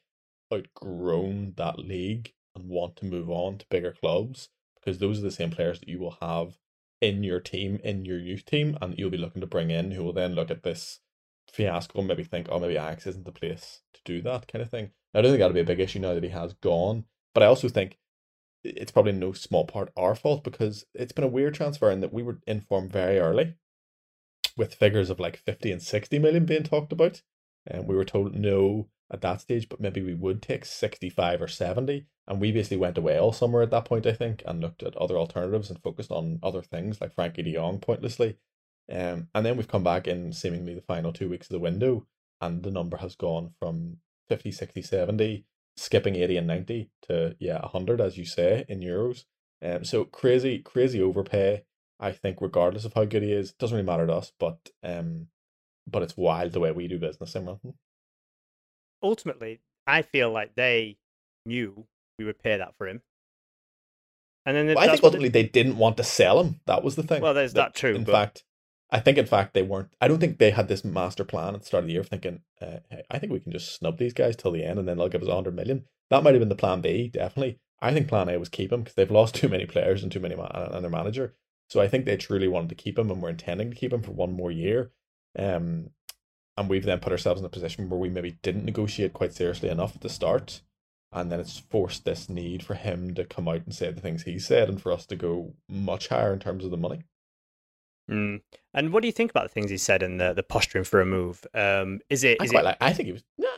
outgrown that league and want to move on to bigger clubs because those are the same players that you will have in your team, in your youth team, and you'll be looking to bring in who will then look at this fiasco and maybe think, oh, maybe Ajax isn't the place to do that kind of thing. I don't think that'll be a big issue now that he has gone, but I also think it's probably no small part our fault because it's been a weird transfer in that we were informed very early with figures of like 50 and 60 million being talked about. And we were told no at that stage, but maybe we would take 65 or 70. And we basically went away all summer at that point, I think, and looked at other alternatives and focused on other things like Frenkie de Jong pointlessly. Um, and then we've come back in seemingly the final two weeks of the window, and the number has gone from 50, 60, 70, skipping 80 and 90 to, yeah, 100, as you say, in euros. Um, so crazy, crazy overpay. I think, regardless of how good he is, doesn't really matter to us. But um, but it's wild the way we do business, Imran. Ultimately, I feel like they knew we would pay that for him. And then Well, I think ultimately they didn't want to sell him. That was the thing. Well, there's that true, In but- fact, I think in fact they weren't. I don't think they had this master plan at the start of the year, thinking, uh, hey, I think we can just snub these guys till the end, and then they'll give us a hundred million. That might have been the plan B, definitely. I think plan A was keep him because they've lost [LAUGHS] too many players and too many ma- and their manager. So I think they truly wanted to keep him, and were intending to keep him for one more year. Um, and we've then put ourselves in a position where we maybe didn't negotiate quite seriously enough at the start, and then it's forced this need for him to come out and say the things he said, and for us to go much higher in terms of the money. Mm. And what do you think about the things he said and the, the posturing for a move? Um, is it? I Is quite it? like. I think he was. Nah,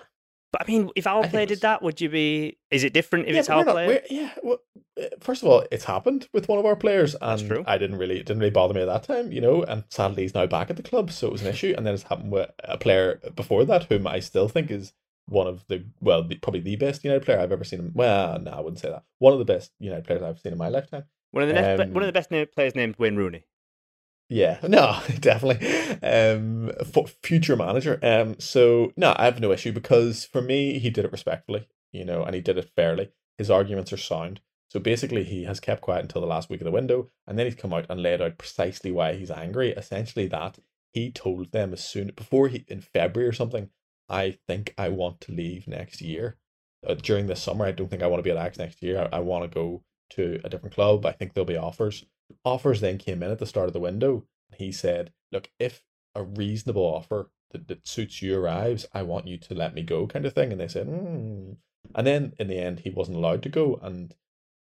But I mean, if our I player did that, would you be? Is it different if yeah, it's our not- player? yeah. Well, uh, first of all, it's happened with one of our players, and true. I didn't really. It didn't really bother me at that time, you know. And sadly, he's now back at the club, so it was an [LAUGHS] issue. And then it's happened with a player before that, whom I still think is one of the well, the, probably the best United player I've ever seen. Him. Well, no, I wouldn't say that. One of the best United players I've seen in my lifetime. One of the next, one of Um, the best players named Wayne Rooney. Yeah, [LAUGHS] no, definitely. Um, future manager. Um, so no, I have no issue because for me, he did it respectfully, you know, and he did it fairly. His arguments are sound. So basically, he has kept quiet until the last week of the window, and then he's come out and laid out precisely why he's angry. Essentially, that he told them as soon before he in February or something. I think I want to leave next year. Uh, during the summer, I don't think I want to be at Ajax next year. I, I want to go to a different club. I think there'll be offers offers then came in at the start of the window. He said, Look, if a reasonable offer that, that suits you arrives, I want you to let me go, kind of thing. And they said, hmm. And then in the end, he wasn't allowed to go. And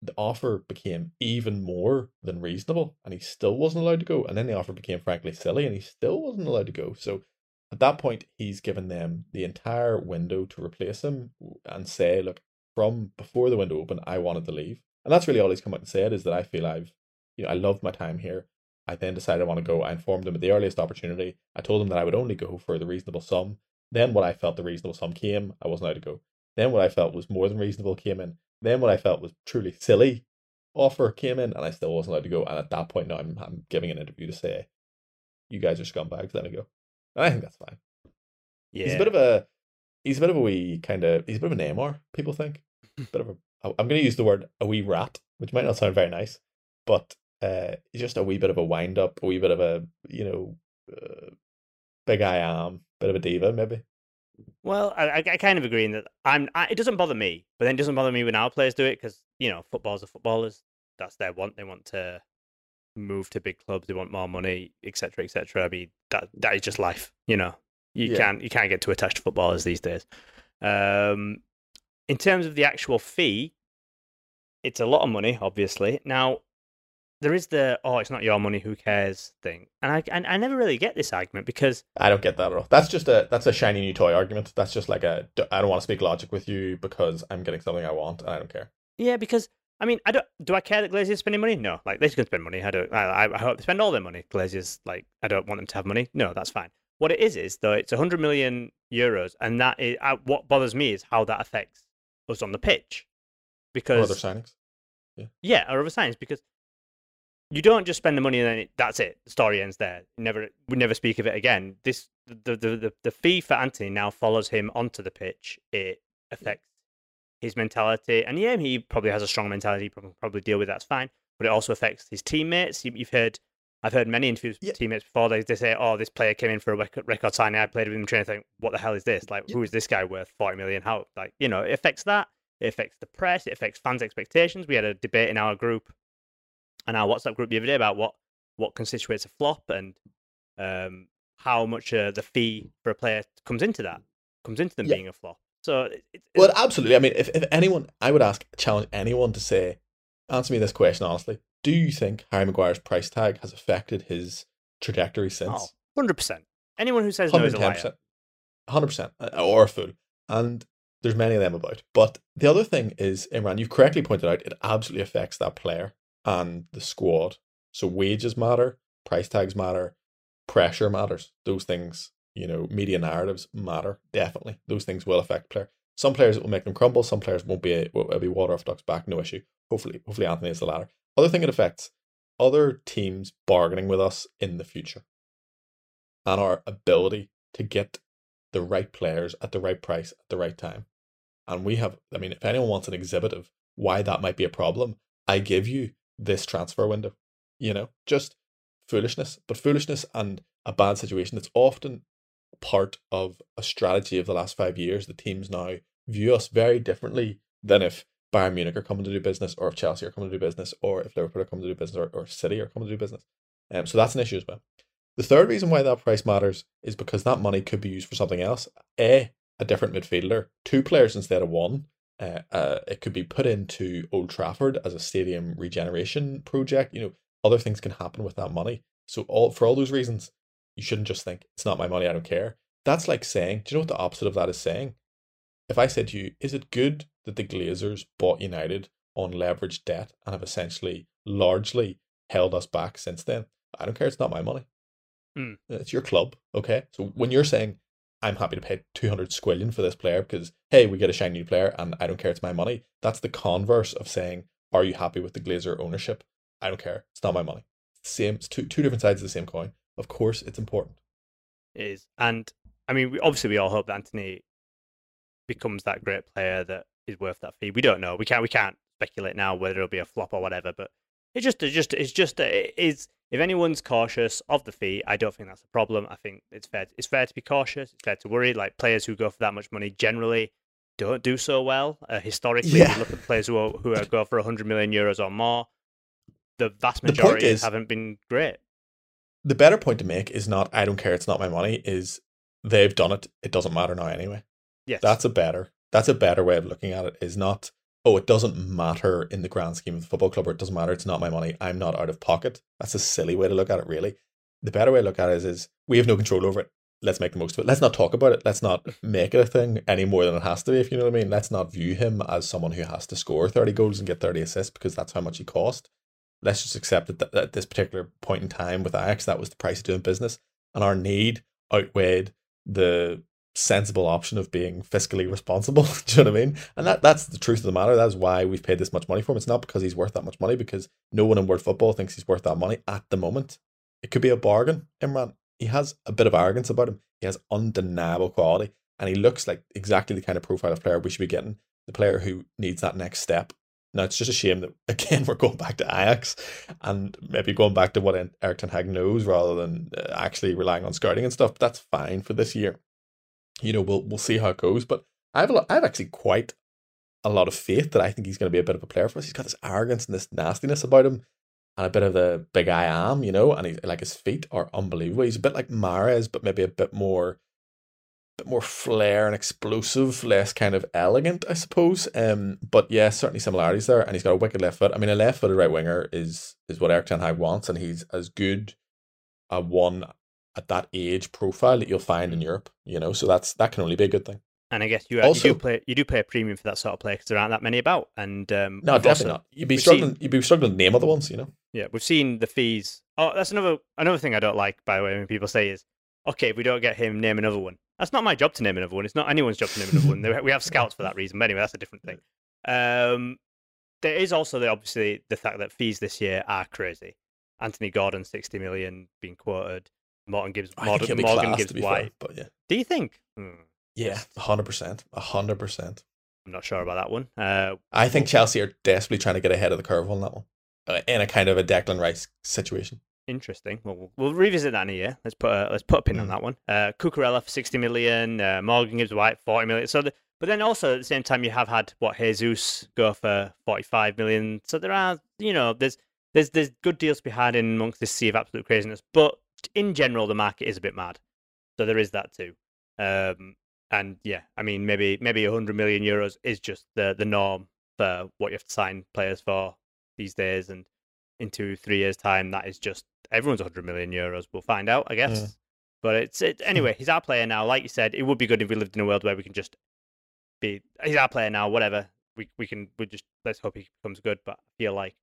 the offer became even more than reasonable. And he still wasn't allowed to go. And then the offer became frankly silly. And he still wasn't allowed to go. So at that point, he's given them the entire window to replace him and say, Look, from before the window opened, I wanted to leave. And that's really all he's come out and said is that I feel I've you know, I loved my time here. I then decided I want to go. I informed him at the earliest opportunity. I told him that I would only go for the reasonable sum. Then what I felt the reasonable sum came, I wasn't allowed to go. Then what I felt was more than reasonable came in. Then what I felt was truly silly offer came in, and I still wasn't allowed to go. And at that point now I'm, I'm giving an interview to say, you guys are scumbags, let me go. And I think that's fine. Yeah, He's a bit of a he's a bit of a wee kind of he's a bit of a Neymar, people think. [LAUGHS] bit of a I'm gonna use the word a wee rat, which might not sound very nice, but uh just a wee bit of a wind up, a wee bit of a you know uh, big I am, bit of a diva maybe. Well, I, I I kind of agree in that I'm. I, it doesn't bother me, but then it doesn't bother me when our players do it because you know footballers are footballers. That's their want. They want to move to big clubs. They want more money, etc., etc. I mean, that that is just life. You know, you Yeah. can't you can't get too attached to footballers these days. Um, in terms of the actual fee, it's a lot of money, obviously. Now, there is the oh, it's not your money, who cares thing, and I and I never really get this argument because I don't get that at all. That's just a that's a shiny new toy argument. That's just like a i don't want to speak logic with you because I'm getting something I want and I don't care. Yeah, because I mean, I don't. Do I care that Glazers spending money? No, like they can spend money. I don't. I, I hope they spend all their money. Glazers like, I don't want them to have money. No, that's fine. What it is is though, it's 100 million euros, and that is uh, what bothers me is how that affects us on the pitch, Or because other signings. yeah, or other signs because you don't just spend the money and then it, that's it. The story ends there. Never, we never speak of it again. This the, the the the fee for Anthony now follows him onto the pitch. It affects his mentality, and yeah, he probably has a strong mentality. He probably probably deal with that's fine. But it also affects his teammates. You- You've heard. I've heard many interviews with Yeah. teammates before. They, they say, "Oh, this player came in for a record, record signing. I played with him training. Think, what the hell is this? Like, who is this guy worth forty million? How? Like, you know, it affects that. It affects the press. It affects fans' expectations. We had a debate in our group and our WhatsApp group the other day about what what constitutes a flop and um, how much uh, the fee for a player comes into that comes into them Yeah. being a flop. So it, it, Well, absolutely. I mean, if, if anyone, I would ask, challenge anyone to say, answer me this question honestly. Do you think Harry Maguire's price tag has affected his trajectory since? hundred percent. Anyone who says no is a liar. 110%. 100%. uh, Or a fool. And there's many of them about. But the other thing is, Imran, you've correctly pointed out, it absolutely affects that player and the squad. So wages matter, price tags matter, pressure matters. Those things, you know, media narratives matter. Definitely. Those things will affect player. Some players it will make them crumble. Some players won't be, will be water off duck's back, no issue. Hopefully, hopefully Antony is the latter. Other thing it affects other teams bargaining with us in the future and our ability to get the right players at the right price at the right time. And we have, I mean, if anyone wants an exhibit of why that might be a problem, I give you this transfer window. You know, just foolishness, but foolishness and a bad situation. It's often part of a strategy of the last five years. The teams now view us very differently than if Bayern Munich are coming to do business, or if Chelsea are coming to do business, or if Liverpool are coming to do business, or, or City are coming to do business. Um, so that's an issue as well. The third reason why that price matters is because that money could be used for something else. A, a different midfielder, two players instead of one. Uh, uh, it could be put into Old Trafford as a stadium regeneration project. You know, other things can happen with that money. So all for all those reasons, you shouldn't just think it's not my money, I don't care. That's like saying, do you know what the opposite of that is saying? If I said to you, is it good that the Glazers bought United on leveraged debt and have essentially largely held us back since then? I don't care, it's not my money. Mm. It's your club, okay? So when you're saying I'm happy to pay 200 squillion for this player because hey, we get a shiny new player and I don't care, it's my money. That's the converse of saying, are you happy with the Glazer ownership? I don't care, it's not my money. It's same, it's two two different sides of the same coin. Of course, it's important. It is, and I mean, we, obviously, we all hope that Antony becomes that great player that is worth that fee. We don't know. We can't. We can't speculate now whether it'll be a flop or whatever. But it just, it just, it's just, it is. If anyone's cautious of the fee, I don't think that's a problem. I think it's fair. It's fair to be cautious. It's fair to worry. Like players who go for that much money generally don't do so well. Uh, historically, Yeah. you look at players who are, who are go for 100 million euros or more. The vast majority is- haven't been great. The better point to make is not I don't care, it's not my money. Is they've done it. It doesn't matter now anyway. Yes, That's a better. That's a better way of looking at it. Is not oh, it doesn't matter in the grand scheme of the football club, or it doesn't matter. It's not my money. I'm not out of pocket. That's a silly way to look at it. Really, the better way to look at it is, is we have no control over it. Let's make the most of it. Let's not talk about it. Let's not make it a thing any more than it has to be. If you know what I mean. Let's not view him as someone who has to score thirty goals and get thirty assists because that's how much he cost. Let's just accept that at this particular point in time with Ajax, that was the price of doing business, and our need outweighed the sensible option of being fiscally responsible. [LAUGHS] Do you know what I mean? And that that's the truth of the matter. That's why we've paid this much money for him. It's not because he's worth that much money, because no one in world football thinks he's worth that money at the moment. It could be a bargain, Imran. He has a bit of arrogance about him. He has undeniable quality, and he looks like exactly the kind of profile of player we should be getting. The player who needs that next step. Now it's just a shame that [LAUGHS] again we're going back to Ajax and maybe going back to what Erik Ten Hag knows rather than uh, actually relying on scouting and stuff. But that's fine for this year. You know, we'll we'll see how it goes. But I have a lot, I have actually quite a lot of faith that I think he's going to be a bit of a player for us. He's got this arrogance and this nastiness about him, and a bit of the big I am, you know. And he's like his feet are unbelievable. He's a bit like Mahrez, but maybe a bit more bit more flair and explosive, less kind of elegant, I suppose. Um, but yeah, certainly similarities there. And he's got a wicked left foot. I mean, a left-footed right winger is is what Erik Ten Hag wants, and he's as good a one at that age profile that you'll find in Europe. You know, so that's that can only be a good thing. And I guess you, uh, Also- you do play you do pay a premium for that sort of player because there aren't that many about. And um, No, definitely also- not. You'd be struggling. seen- You'd be struggling to name other ones. You know. yeah, we've seen the fees. Oh, that's another another thing I don't like. By the way, when people say is, okay, if we don't get him, name another one. That's not my job to name another one. It's not anyone's job to name another one. We have scouts for that reason. But anyway, that's a different thing. [LAUGHS] Um, there is also the, obviously the fact that fees this year are crazy. Anthony Gordon, sixty million being quoted. Morgan Gibbs, I think he'll Morgan, Morgan class, Gibbs to be White. fair, but yeah, Do you think? Hmm, yeah, hundred percent, hundred percent. I'm not sure about that one. Uh, I think Chelsea are desperately trying to get ahead of the curve on that one, uh, in a kind of a Declan Rice situation. Interesting. Well, we'll, we'll revisit that in a year. Let's put a, let's put a pin on Mm. that one. Uh, Cucurella for sixty million. Uh, Morgan Gibbs White forty million. So, the, but then also at the same time, you have had what Jesus go for forty-five million. So there are, you know, there's there's there's good deals to be had in amongst this sea of absolute craziness. But in general, the market is a bit mad. So there is that too. Um, and yeah, I mean, maybe maybe hundred million euros is just the the norm for what you have to sign players for these days, and in two three years time, that is just everyone's 100 million euros. We'll find out, I guess. Yeah. But it's it anyway. He's our player now. Like you said, it would be good if we lived in a world where we can just be. He's our player now. Whatever we we can. We just let's hope he becomes good. But I feel like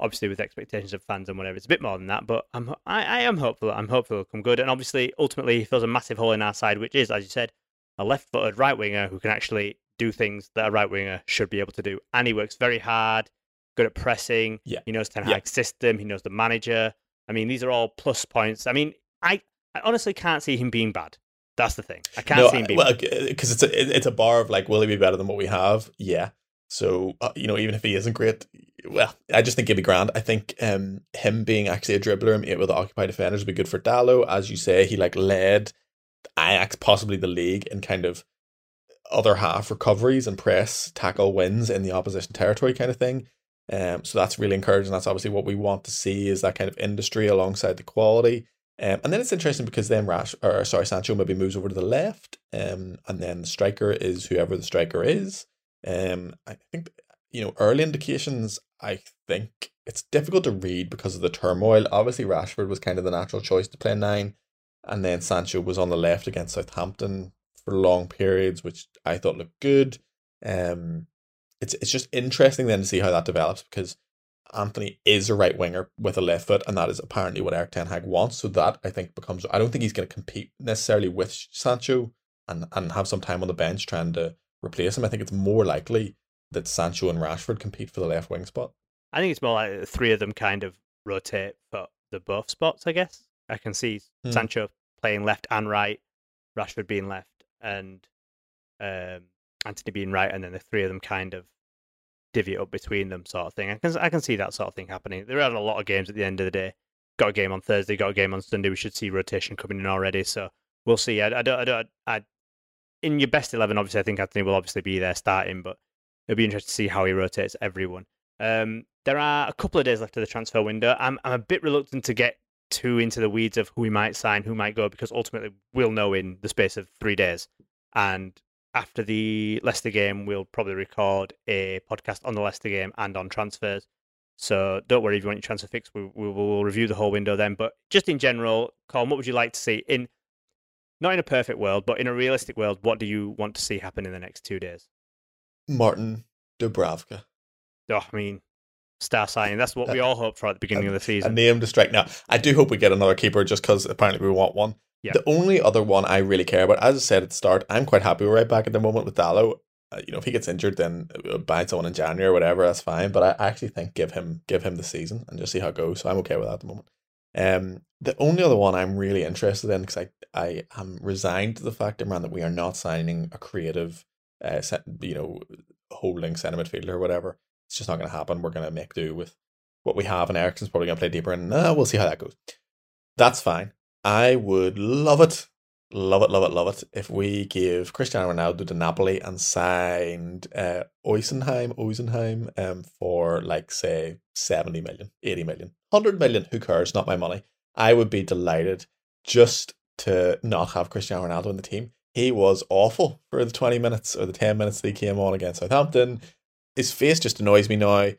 obviously with expectations of fans and whatever, it's a bit more than that. But I'm I, I am hopeful. I'm hopeful he'll come good. And obviously, ultimately, he fills a massive hole in our side, which is, as you said, a left-footed right winger who can actually do things that a right winger should be able to do. And he works very hard good at pressing. Yeah. He knows Ten Yeah. Hag's system. He knows the manager. I mean, these are all plus points. I mean, I, I honestly can't see him being bad. That's the thing. I can't no, see him being well, bad. because it's a it's a bar of like, will he be better than what we have? Yeah. So uh, you know, even if he isn't great, well, I just think he'd be grand. I think um him being actually a dribbler and able to occupy defenders would be good for Dalot. As you say, he like led Ajax, possibly the league, in kind of other half recoveries and press tackle wins in the opposition territory kind of thing. Um, so that's really encouraging. That's obviously what we want to see is that kind of industry alongside the quality. Um, and then it's interesting because then Rash or sorry, Sancho maybe moves over to the left. Um, and then the striker is whoever the striker is. Um, I think you know early indications. I think it's difficult to read because of the turmoil. Obviously, Rashford was kind of the natural choice to play nine, and then Sancho was on the left against Southampton for long periods, which I thought looked good. Um, it's it's just interesting then to see how that develops because Anthony is a right winger with a left foot, and that is apparently what Erik Ten Hag wants. So that I think becomes. I don't think he's going to compete necessarily with Sancho and and have some time on the bench trying to replace him. I think it's more likely that Sancho and Rashford compete for the left wing spot. I think it's more like the three of them kind of rotate for the both spots. I guess I can see Hmm. Sancho playing left and right, Rashford being left, and um, Anthony being right, and then the three of them kind of divvy it up between them, sort of thing. I can I can see that sort of thing happening. There are a lot of games at the end of the day. Got a game on Thursday, got a game on Sunday. We should see rotation coming in already, so we'll see. I, I don't, I don't, I, in your best eleven, obviously, I think Anthony will obviously be there starting, but it'll be interesting to see how he rotates everyone. Um, there are a couple of days left of the transfer window. I'm, I'm a bit reluctant to get too into the weeds of who we might sign, who might go, because ultimately we'll know in the space of three days. And after the Leicester game, we'll probably record a podcast on the Leicester game and on transfers. So don't worry if you want your transfer fix. We, we will review the whole window then. But just in general, Colm, what would you like to see in not in a perfect world, but in a realistic world? What do you want to see happen in the next two days? Martin Dubravka. Oh, I mean, star signing. That's what we all hoped for at the beginning of the season. A name to strike. Now, I do hope we get another keeper just because apparently we want one. Yeah. The only other one I really care about, as I said at the start, I'm quite happy we're right back at the moment with Dalot. Uh, you know, if he gets injured, then we'll buy someone in January or whatever. That's fine. But I actually think give him give him the season and just see how it goes. So I'm okay with that at the moment. Um, the only other one I'm really interested in because I I am resigned to the fact, Imran, that we are not signing a creative, uh, set, you know, holding centre midfielder or whatever. It's just not going to happen. We're going to make do with what we have, and Eriksen's probably going to play deeper. And uh, we'll see how that goes. That's fine. I would love it, love it, love it, love it if we give Cristiano Ronaldo to Napoli and signed uh, Oysenheim um, for like say 70 million, 80 million, 100 million. Who cares? Not my money. I would be delighted just to not have Cristiano Ronaldo in the team. He was awful for the 20 minutes or the 10 minutes that he came on against Southampton. His face just annoys me now.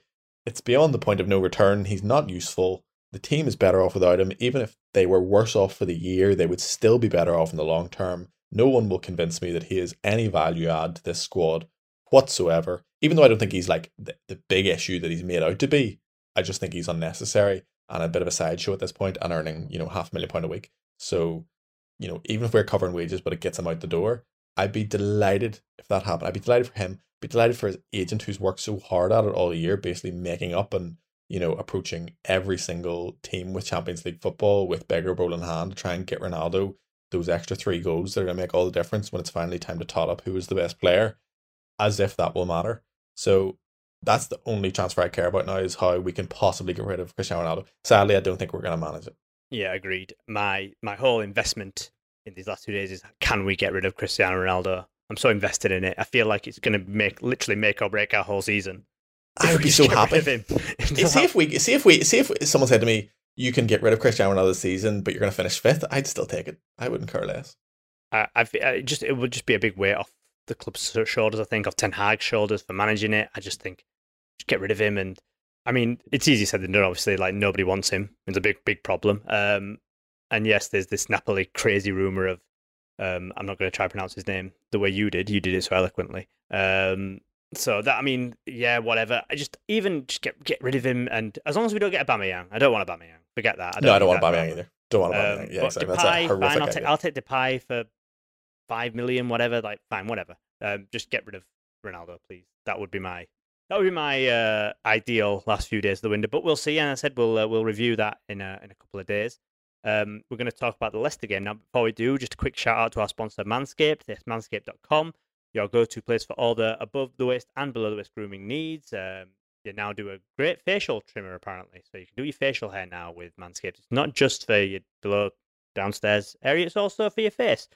It's beyond the point of no return. He's not useful. The team is better off without him. Even if they were worse off for the year, they would still be better off in the long term. No one will convince me that he is any value add to this squad whatsoever. Even though I don't think he's like the, the big issue that he's made out to be, I just think he's unnecessary and a bit of a sideshow at this point and earning, you know, half a million pound a week. So, you know, even if we're covering wages, but it gets him out the door, I'd be delighted if that happened. I'd be delighted for him, be delighted for his agent who's worked so hard at it all year, basically making up and, you know, approaching every single team with Champions League football with beggar bowl in hand to try and get Ronaldo those extra three goals that are going to make all the difference when it's finally time to tot up who is the best player, as if that will matter. So that's the only transfer I care about now is how we can possibly get rid of Cristiano Ronaldo. Sadly, I don't think we're going to manage it. Yeah, agreed. My my whole investment in these last two days is can we get rid of Cristiano Ronaldo? I'm so invested in it. I feel like it's going to make literally make or break our whole season. I would be so happy. him. see if we see [LAUGHS] if we see if someone said to me, "You can get rid of Cristiano Ronaldo this season, but you're going to finish fifth, I'd still take it. I wouldn't care less. I, I, just it would just be a big weight off the club's shoulders. I think off Ten Hag's shoulders for managing it. I just think just get rid of him. And I mean, it's easy said than done. Obviously, like nobody wants him. It's a big big problem. Um, and yes, there's this Napoli crazy rumor of um, I'm not going to try to pronounce his name the way you did. You did it so eloquently. Um, so that I mean, yeah, whatever. I just even just get get rid of him, and as long as we don't get a Bamiyang, I don't want a Bamiyang. Forget that. I no, I don't want a Aubameyang either. Don't want Aubameyang. Um, yeah, exactly. Depay, a fine, I'll, idea. take, I'll take Depay for five million, whatever. Like, fine, whatever. Um, just get rid of Ronaldo, please. That would be my that would be my uh, ideal last few days of the window. But we'll see. And I said we'll uh, we'll review that in a in a couple of days. Um, we're going to talk about the Leicester game now. Before we do, just a quick shout out to our sponsor Manscaped. It's manscaped.com, your go-to place for all the above the waist and below the waist grooming needs. Um, you now do a great facial trimmer apparently, so you can do your facial hair now with Manscaped. It's not just for your below downstairs area; it's also for your face.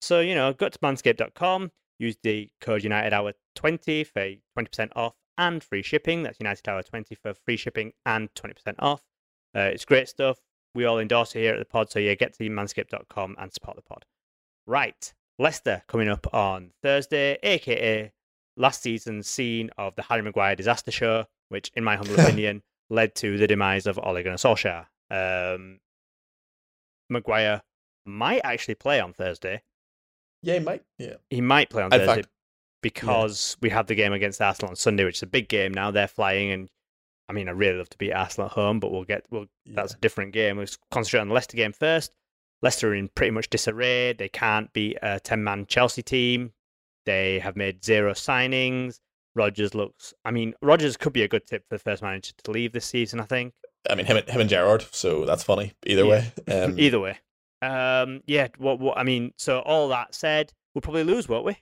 So you know, go to manscaped.com, use the code United Hour twenty for twenty percent off and free shipping. That's United Tower twenty for free shipping and twenty percent off. Uh, it's great stuff we all endorse it here at the pod. So yeah, get to manscaped.com and support the pod. Right, Leicester coming up on Thursday, aka last season's scene of the Harry Maguire disaster show, which, in my humble [LAUGHS] opinion, led to the demise of Ole Gunnar Solskjaer. Um, Maguire might actually play on Thursday. Yeah, he might. Yeah, he might play on In Thursday fact- because we have the game against Arsenal on Sunday, which is a big game. Now they're flying, and I mean, I really love to beat Arsenal at home, but we'll get we'll that's a different game. We'll concentrate on the Leicester game first. Leicester are in pretty much disarray. They can't beat a ten-man Chelsea team. They have made zero signings. Rodgers looks. I mean, Rodgers could be a good tip for the first manager to leave this season. I think. I mean him, and- him and Gerrard, so that's funny. Either Yeah. way, [LAUGHS] um, Either way, um, yeah. What, what I mean. So all that said, we'll probably lose, won't we?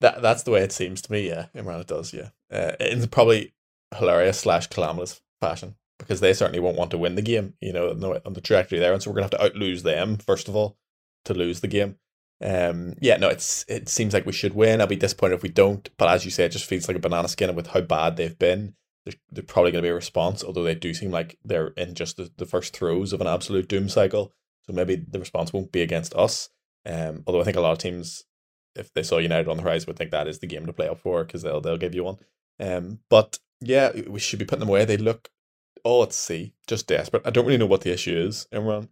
That that's the way it seems to me. Yeah, Imran, it does. Yeah, uh, in probably hilarious slash calamitous fashion because they certainly won't want to win the game. You know, on the, trajectory there, and so we're gonna have to out lose them first of all to lose the game. Um, yeah, no, it's it seems like we should win. I'll be disappointed if we don't, but as you say, it just feels like a banana skin with how bad they've been. There's, there's probably going to be a response, although they do seem like they're in just the, the first throes of an absolute doom cycle. So maybe the response won't be against us. Um, although I think a lot of teams, if they saw United on the horizon, would think that is the game to play up for because they'll they'll give you one. Um, but yeah, we should be putting them away. They look all at sea, just desperate. I don't really know what the issue is, Imran.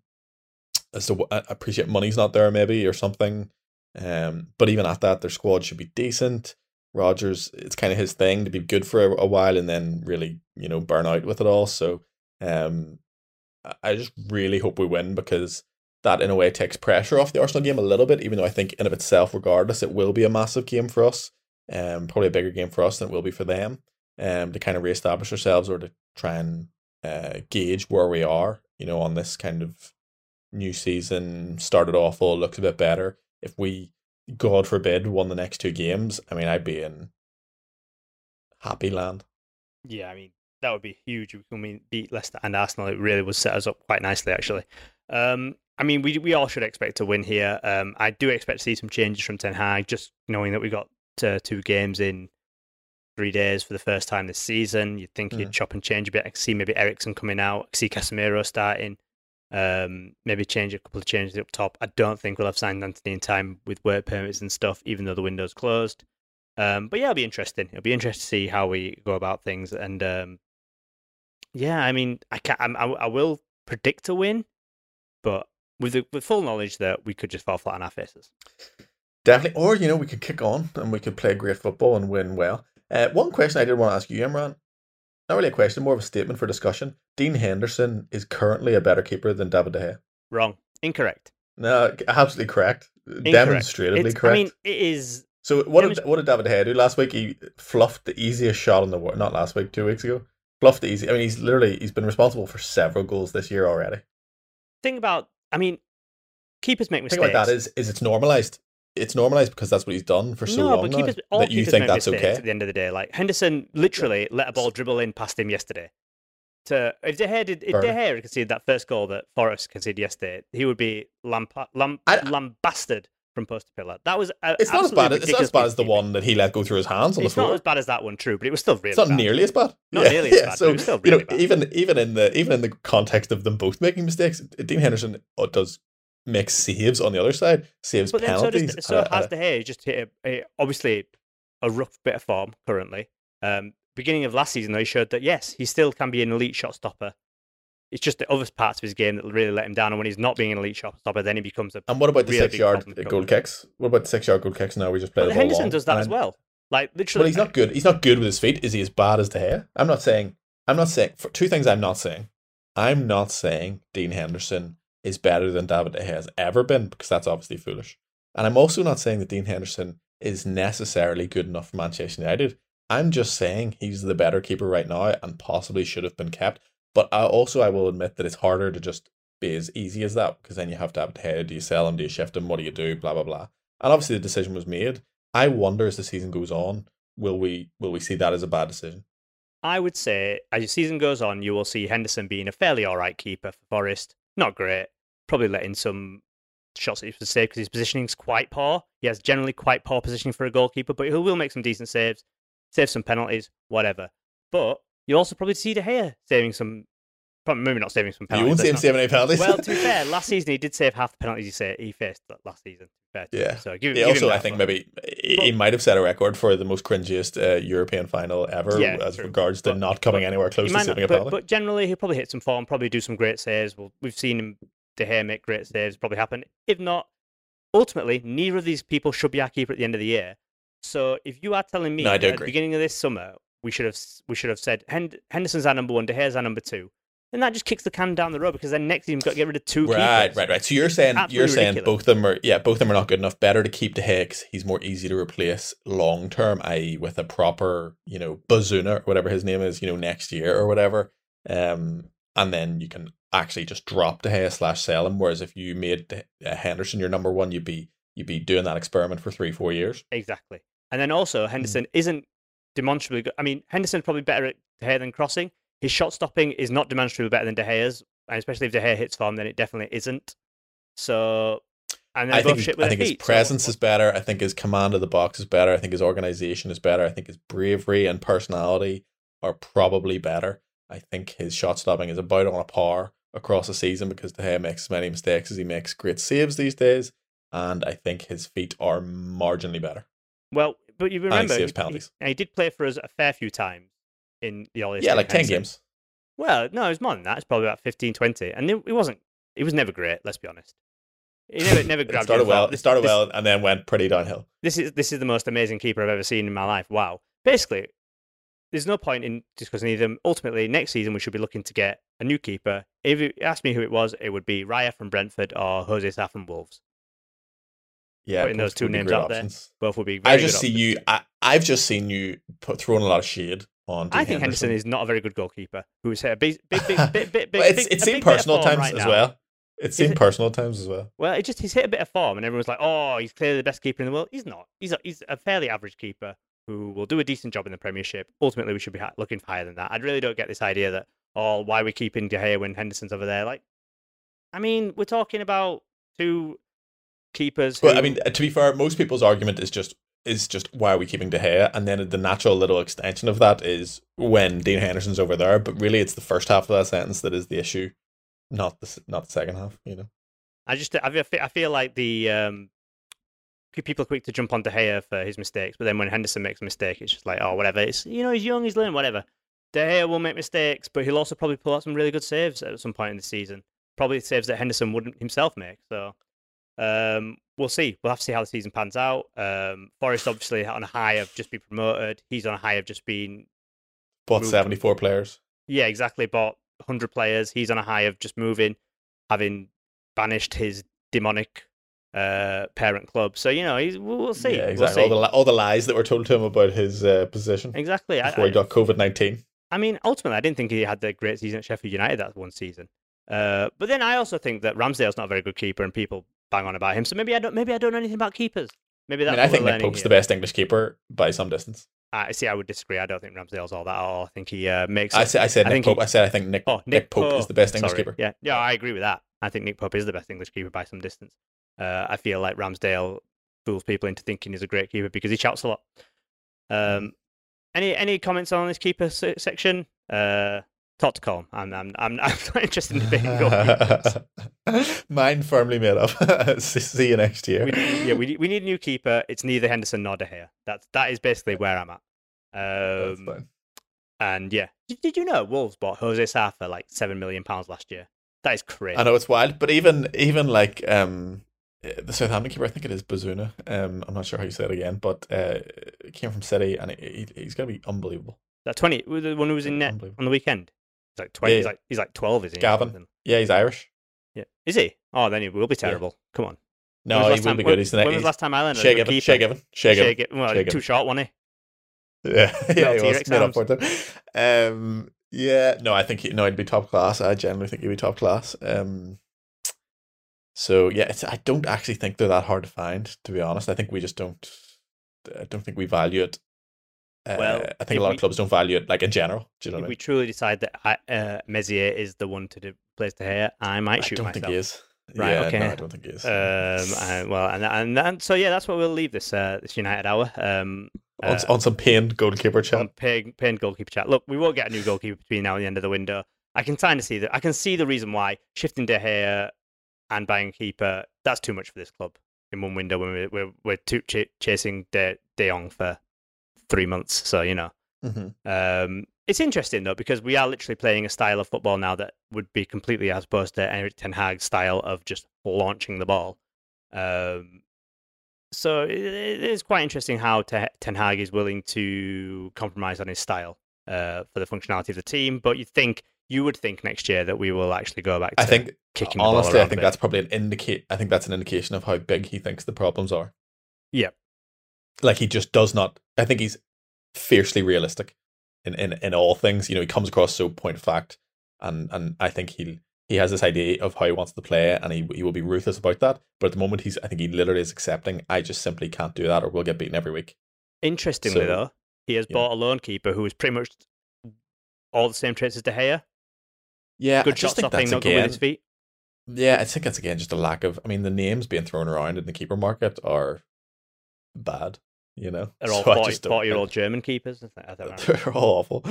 As to what, I appreciate money's not there, maybe or something. Um, but even at that, their squad should be decent. Rodgers, it's kind of his thing to be good for a, a while and then really, you know, burn out with it all. So, um, I just really hope we win because that in a way takes pressure off the Arsenal game a little bit, even though I think in of itself, regardless, it will be a massive game for us. Um, probably a bigger game for us than it will be for them. Um, to kind of reestablish ourselves or to try and uh, gauge where we are, you know, on this kind of new season. Started awful, looks a bit better. If we, God forbid, won the next two games, I mean, I'd be in happy land. Yeah, I mean that would be huge. can mean beat Leicester and Arsenal. It really would set us up quite nicely, actually. Um, I mean, we we all should expect to win here. Um, I do expect to see some changes from Ten Hag, just knowing that we got uh, two games in three days for the first time this season. You'd think he'd Mm. chop and change a bit. I see maybe Eriksen coming out. I see Casemiro starting. Um, maybe change a couple of changes up top. I don't think we'll have signed Anthony in time with work permits and stuff, even though the window's closed. Um, but yeah, it'll be interesting. It'll be interesting to see how we go about things. And um, yeah, I mean, I can I, I will predict a win, but with the with full knowledge that we could just fall flat on our faces. Definitely. Or, you know, we could kick on and we could play great football and win well. Uh, one question I did want to ask you, Imran, not really a question, more of a statement for discussion. Dean Henderson is currently a better keeper than David De Gea. Wrong, incorrect, No, absolutely correct. incorrect. Demonstratively It's- correct. I mean, it is. so what demonst- did, what did David De Gea do last week? He fluffed the easiest shot in the world. Not last week, two weeks ago. Fluffed the easy. I mean, he's literally he's been responsible for several goals this year already. Thing about, I mean, keepers make The mistakes. thing about that is, is it's normalized. It's normalized because that's what he's done for so no, long but now. all that you think that's okay. At the end of the day, like Henderson literally let a ball dribble in past him yesterday. To if De Gea did, if De. Gea conceded that first goal that Forest conceded yesterday, he would be lamp, lamp, I- lambasted from post to pillar. That was a, It's not as bad. It's not as bad as the one that he let go through his hands on It's the floor. not as bad as that one, true, but it was still really. it's not bad. nearly as bad. Not nearly as bad, but So still you know, bad. even even in the even in the context of them both making mistakes, Dean Henderson uh, does make saves on the other side, saves But then so, penalties. does, so uh, has uh, De Gea just hit a, a, obviously a rough bit of form currently. Um, beginning of last season, though, he showed that yes, he still can be an elite shot stopper. It's just the other parts of his game that really let him down. And when he's not being an elite shot stopper, then he becomes a. and what about the really six yard goal kicks? What about the six yard goal kicks? Now we just play But the Henderson long? does that as well. Like literally, Well, he's not good. He's not good with his feet. Is he as bad as De Gea? I'm not saying. I'm not saying. For two things, I'm not saying. I'm not saying Dean Henderson is better than David De Gea has ever been because that's obviously foolish. And I'm also not saying that Dean Henderson is necessarily good enough for Manchester United I'm just saying he's the better keeper right now and possibly should have been kept. But I also I will admit that it's harder to just be as easy as that because then you have to have head. Do you sell him? Do you shift him? What do you do? Blah blah blah. And obviously the decision was made. I wonder as the season goes on, will we will we see that as a bad decision? I would say as the season goes on, you will see Henderson being a fairly all right keeper for Forest. Not great, probably letting some shots that he was save because his positioning's quite poor. He has generally quite poor positioning for a goalkeeper, but he will make some decent saves, save some penalties, whatever. But you'll also probably see De Gea saving some, probably maybe not saving some penalties. You won't see him saving any penalties. Well, to be fair, [LAUGHS] last season he did save half the penalties he, faced last season. to him. Yeah. So give, Yeah, give also, I think but- maybe he he might have set a record for the most cringiest uh, European final ever Yeah, as true. regards to But- not coming anywhere close to saving not, a penalty. but generally, he'll probably hit some form, probably do some great saves. Well, we've seen him, De Gea, make great saves, probably happen. If not, ultimately, neither of these people should be our keeper at the end of the year. So if you are telling me No, I do that at the beginning of this summer, we should have we should have said Hend- Henderson's our number one, De Gea's our number two, then that just kicks the can down the road because then next you've got to get rid of two Right, keepers. right, right. So you're saying you're saying ridiculous. both of them are yeah, both of them are not good enough. Better to keep De Gea he's more easy to replace long term, i.e., with a proper you know Bazunu or whatever his name is, you know, next year or whatever. Um, and then you can actually just drop De Gea slash sell him. Whereas if you made De- uh, Henderson your number one, you'd be you'd be doing that experiment for three four years. Exactly. And then also Hmm. Henderson isn't demonstrably good. I mean, Henderson's probably better at De Gea than crossing. His shot stopping is not demonstrably better than De Gea's, and especially if De Gea hits form, then it definitely isn't. So, and I think with I think his feet, so- presence is better. I think his command of the box is better. I think his organization is better. I think his bravery and personality are probably better. I think his shot stopping is about on a par across the season because De Gea makes as many mistakes as he makes great saves these days. And I think his feet are marginally better. Well, but you remember he, penalties. he, he did play for us a fair few times in the All yeah, like 10 games. Well, no, it was more than that. It's probably about 15, 20. and it, it wasn't. It was never great. Let's be honest. He never never It [LAUGHS] grabbed. started well. It started this- well and then went pretty downhill. this is this is the most amazing keeper I've ever seen in my life. Wow. Basically, there's no point in discussing either them. Ultimately, next season we should be looking to get a new keeper. If you ask me who it was, it would be Raya from Brentford or Jose Sa from Wolves. Yeah, Putting those two names out there. options. Both would be. Very I just good see options. you. I, I've just seen you put throwing a lot of shade on. I think Henderson is not a very good goalkeeper. Who's a big, big, big, big, big. Well, it's big- it's seen big bit of personal times right as now. well. It's seen it- personal times as well. Well, it just he's hit a bit of form, and everyone's like, "Oh, he's clearly the best keeper in the world." He's not. He's a, he's a fairly average keeper who will do a decent job in the Premiership. Ultimately, we should be looking for higher than that. I really don't get this idea that, oh, why are we keeping De Gea when Henderson's over there? Like, I mean, we're talking about two keepers. Well, I mean, to be fair, most people's argument is just is just why are we keeping De Gea, and then the natural little extension of that is when Dean Henderson's over there. But really, it's the first half of that sentence that is the issue, not the not the second half. You know. I just I feel, I feel like the um, people are quick to jump on De Gea for his mistakes, but then when Henderson makes a mistake, it's just like, oh, whatever. It's you know he's young, he's learning, whatever. De Gea will make mistakes, but he'll also probably pull out some really good saves at some point in the season. Probably saves that Henderson wouldn't himself make. So um, we'll see. We'll have to see how the season pans out. Um, Forest obviously on a high of just being promoted. He's on a high of just being Bought seventy four players. yeah, exactly. Bought 100 players. He's on a high of just moving, having banished his demonic uh, parent club. So, you know, he's, we'll, we'll see. Yeah, We'll exactly. see. all the all the lies that were told to him about his uh, position Exactly. I, before he got COVID nineteen. I mean, ultimately, I didn't think he had the great season at Sheffield United that one season. Uh, but then I also think that Ramsdale's not a very good keeper, and people bang on about him. So maybe I don't. Maybe I don't know anything about keepers. Maybe I mean, I think Nick Pope's here. the best English keeper by some distance. I see. I would disagree. I don't think Ramsdale's all that. at all. I think he uh, makes. I said I said I Nick think he- Pope. I said I think Nick Oh, Nick, Pope, is the best English Sorry. keeper. Yeah, yeah, I agree with that. I think Nick Pope is the best English keeper by some distance. Uh, I feel like Ramsdale fools people into thinking he's a great keeper because he shouts a lot. Um, any any comments on this keeper se- section? Uh, talk to I'm I'm I'm, [LAUGHS] I'm not interested in debating. [LAUGHS] Mine firmly made up. [LAUGHS] See you next year. we, yeah, we we need a new keeper. It's neither Henderson nor De Gea. That's that is basically where I'm at. That's Um, fine. and yeah, did, did you know Wolves bought Jose Sa for like seven million pounds last year? That is crazy. I know it's wild, but even even like um the Southampton keeper, I think it is Bazunu. Um, I'm not sure how you say it again, but uh, came from City, and he- he's going to be unbelievable. That twenty, the one who was in net on the weekend. He's like twenty. Yeah. He's like he's like twelve, is he? Gavin. Yeah, he's Irish. Yeah. Is he? Oh, then he will be terrible. Come on. No, he will time- be when- good. He's the next. When was last time Ireland? Shay Given. Shay Given. Shay Given. Gi- Well, Shay too short, wasn't he? [LAUGHS] Yeah, yeah, he was made up for it. Um, yeah, no, I think he, no, he'd be top class. I generally think he'd be top class. Um, so yeah, it's, I don't actually think they're that hard to find. To be honest, I think we just don't. I don't think we value it. Uh, Well, I think a lot we- of clubs don't value it, like in general. Do you know If what I we mean? truly decide that I, uh, Mezier is the one to do, replace De Gea, I might I shoot don't myself. think he is. Right, yeah, okay. no, I don't think he is. Um, and, well, and, and and so yeah, that's what we'll leave this uh, this United hour. Um, on, uh, on some pained goalkeeper chat. on paying, paying goalkeeper chat. Look, we won't get a new goalkeeper between now and the end of the window. I can kind of see that. I can see the reason why shifting De Gea and buying a keeper that's too much for this club in one window when we're we're, we're too ch- chasing De De Jong for three months. So you know, Mhm. um, it's interesting though because we are literally playing a style of football now that would be completely as opposed to Erik Ten Hag's style of just launching the ball. Um, so it, it is quite interesting how Te- Ten Hag is willing to compromise on his style uh, for the functionality of the team. But you think you would think next year that we will actually go back. To I think kicking the ball honestly, I think that's probably an indicate. I think that's an indication of how big he thinks the problems are. yeah. like he just does not i think he's fiercely realistic in, in in all things. You know he comes across so point of fact and and i think he'll he has this idea of how he wants to play and he, he will be ruthless about that. But at the moment he's i think he literally is accepting i just simply can't do that or we'll get beaten every week. Interestingly So, though, he has bought a loan keeper who is pretty much all the same traits as De Gea. yeah Good I shot stopping, not good with his feet. yeah i think that's again just a lack of i mean the names being thrown around in the keeper market are bad you know They're all so 40, 40 year old German keepers. I think- I don't know. [LAUGHS] they're all awful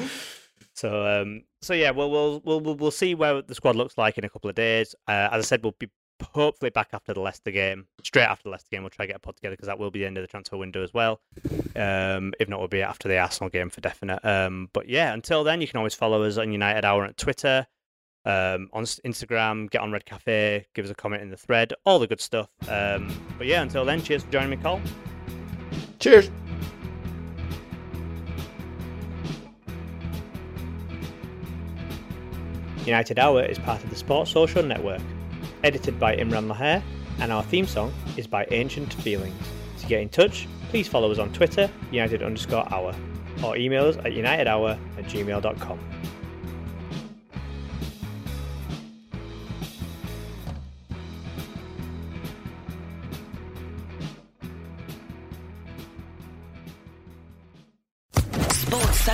So um, so yeah, well, we'll we'll we'll we'll see where the squad looks like in a couple of days. Uh, as I said, we'll be hopefully back after the Leicester game, straight after the Leicester game. We'll try to get a pod together because that will be the end of the transfer window as well. Um, if not, we'll be after the Arsenal game for definite. Um, but yeah, until then, you can always follow us on United Hour on Twitter, um, on Instagram, get on Red Cafe, give us a comment in the thread, all the good stuff. Um, but yeah, until then, cheers for joining me, Colm. Cheers United Hour is part of the Sports Social Network, edited by Imran Laher, and our theme song is by Ancient Feelings. To get in touch, please follow us on Twitter, United underscore hour, or email us at unitedhour at gmail.com.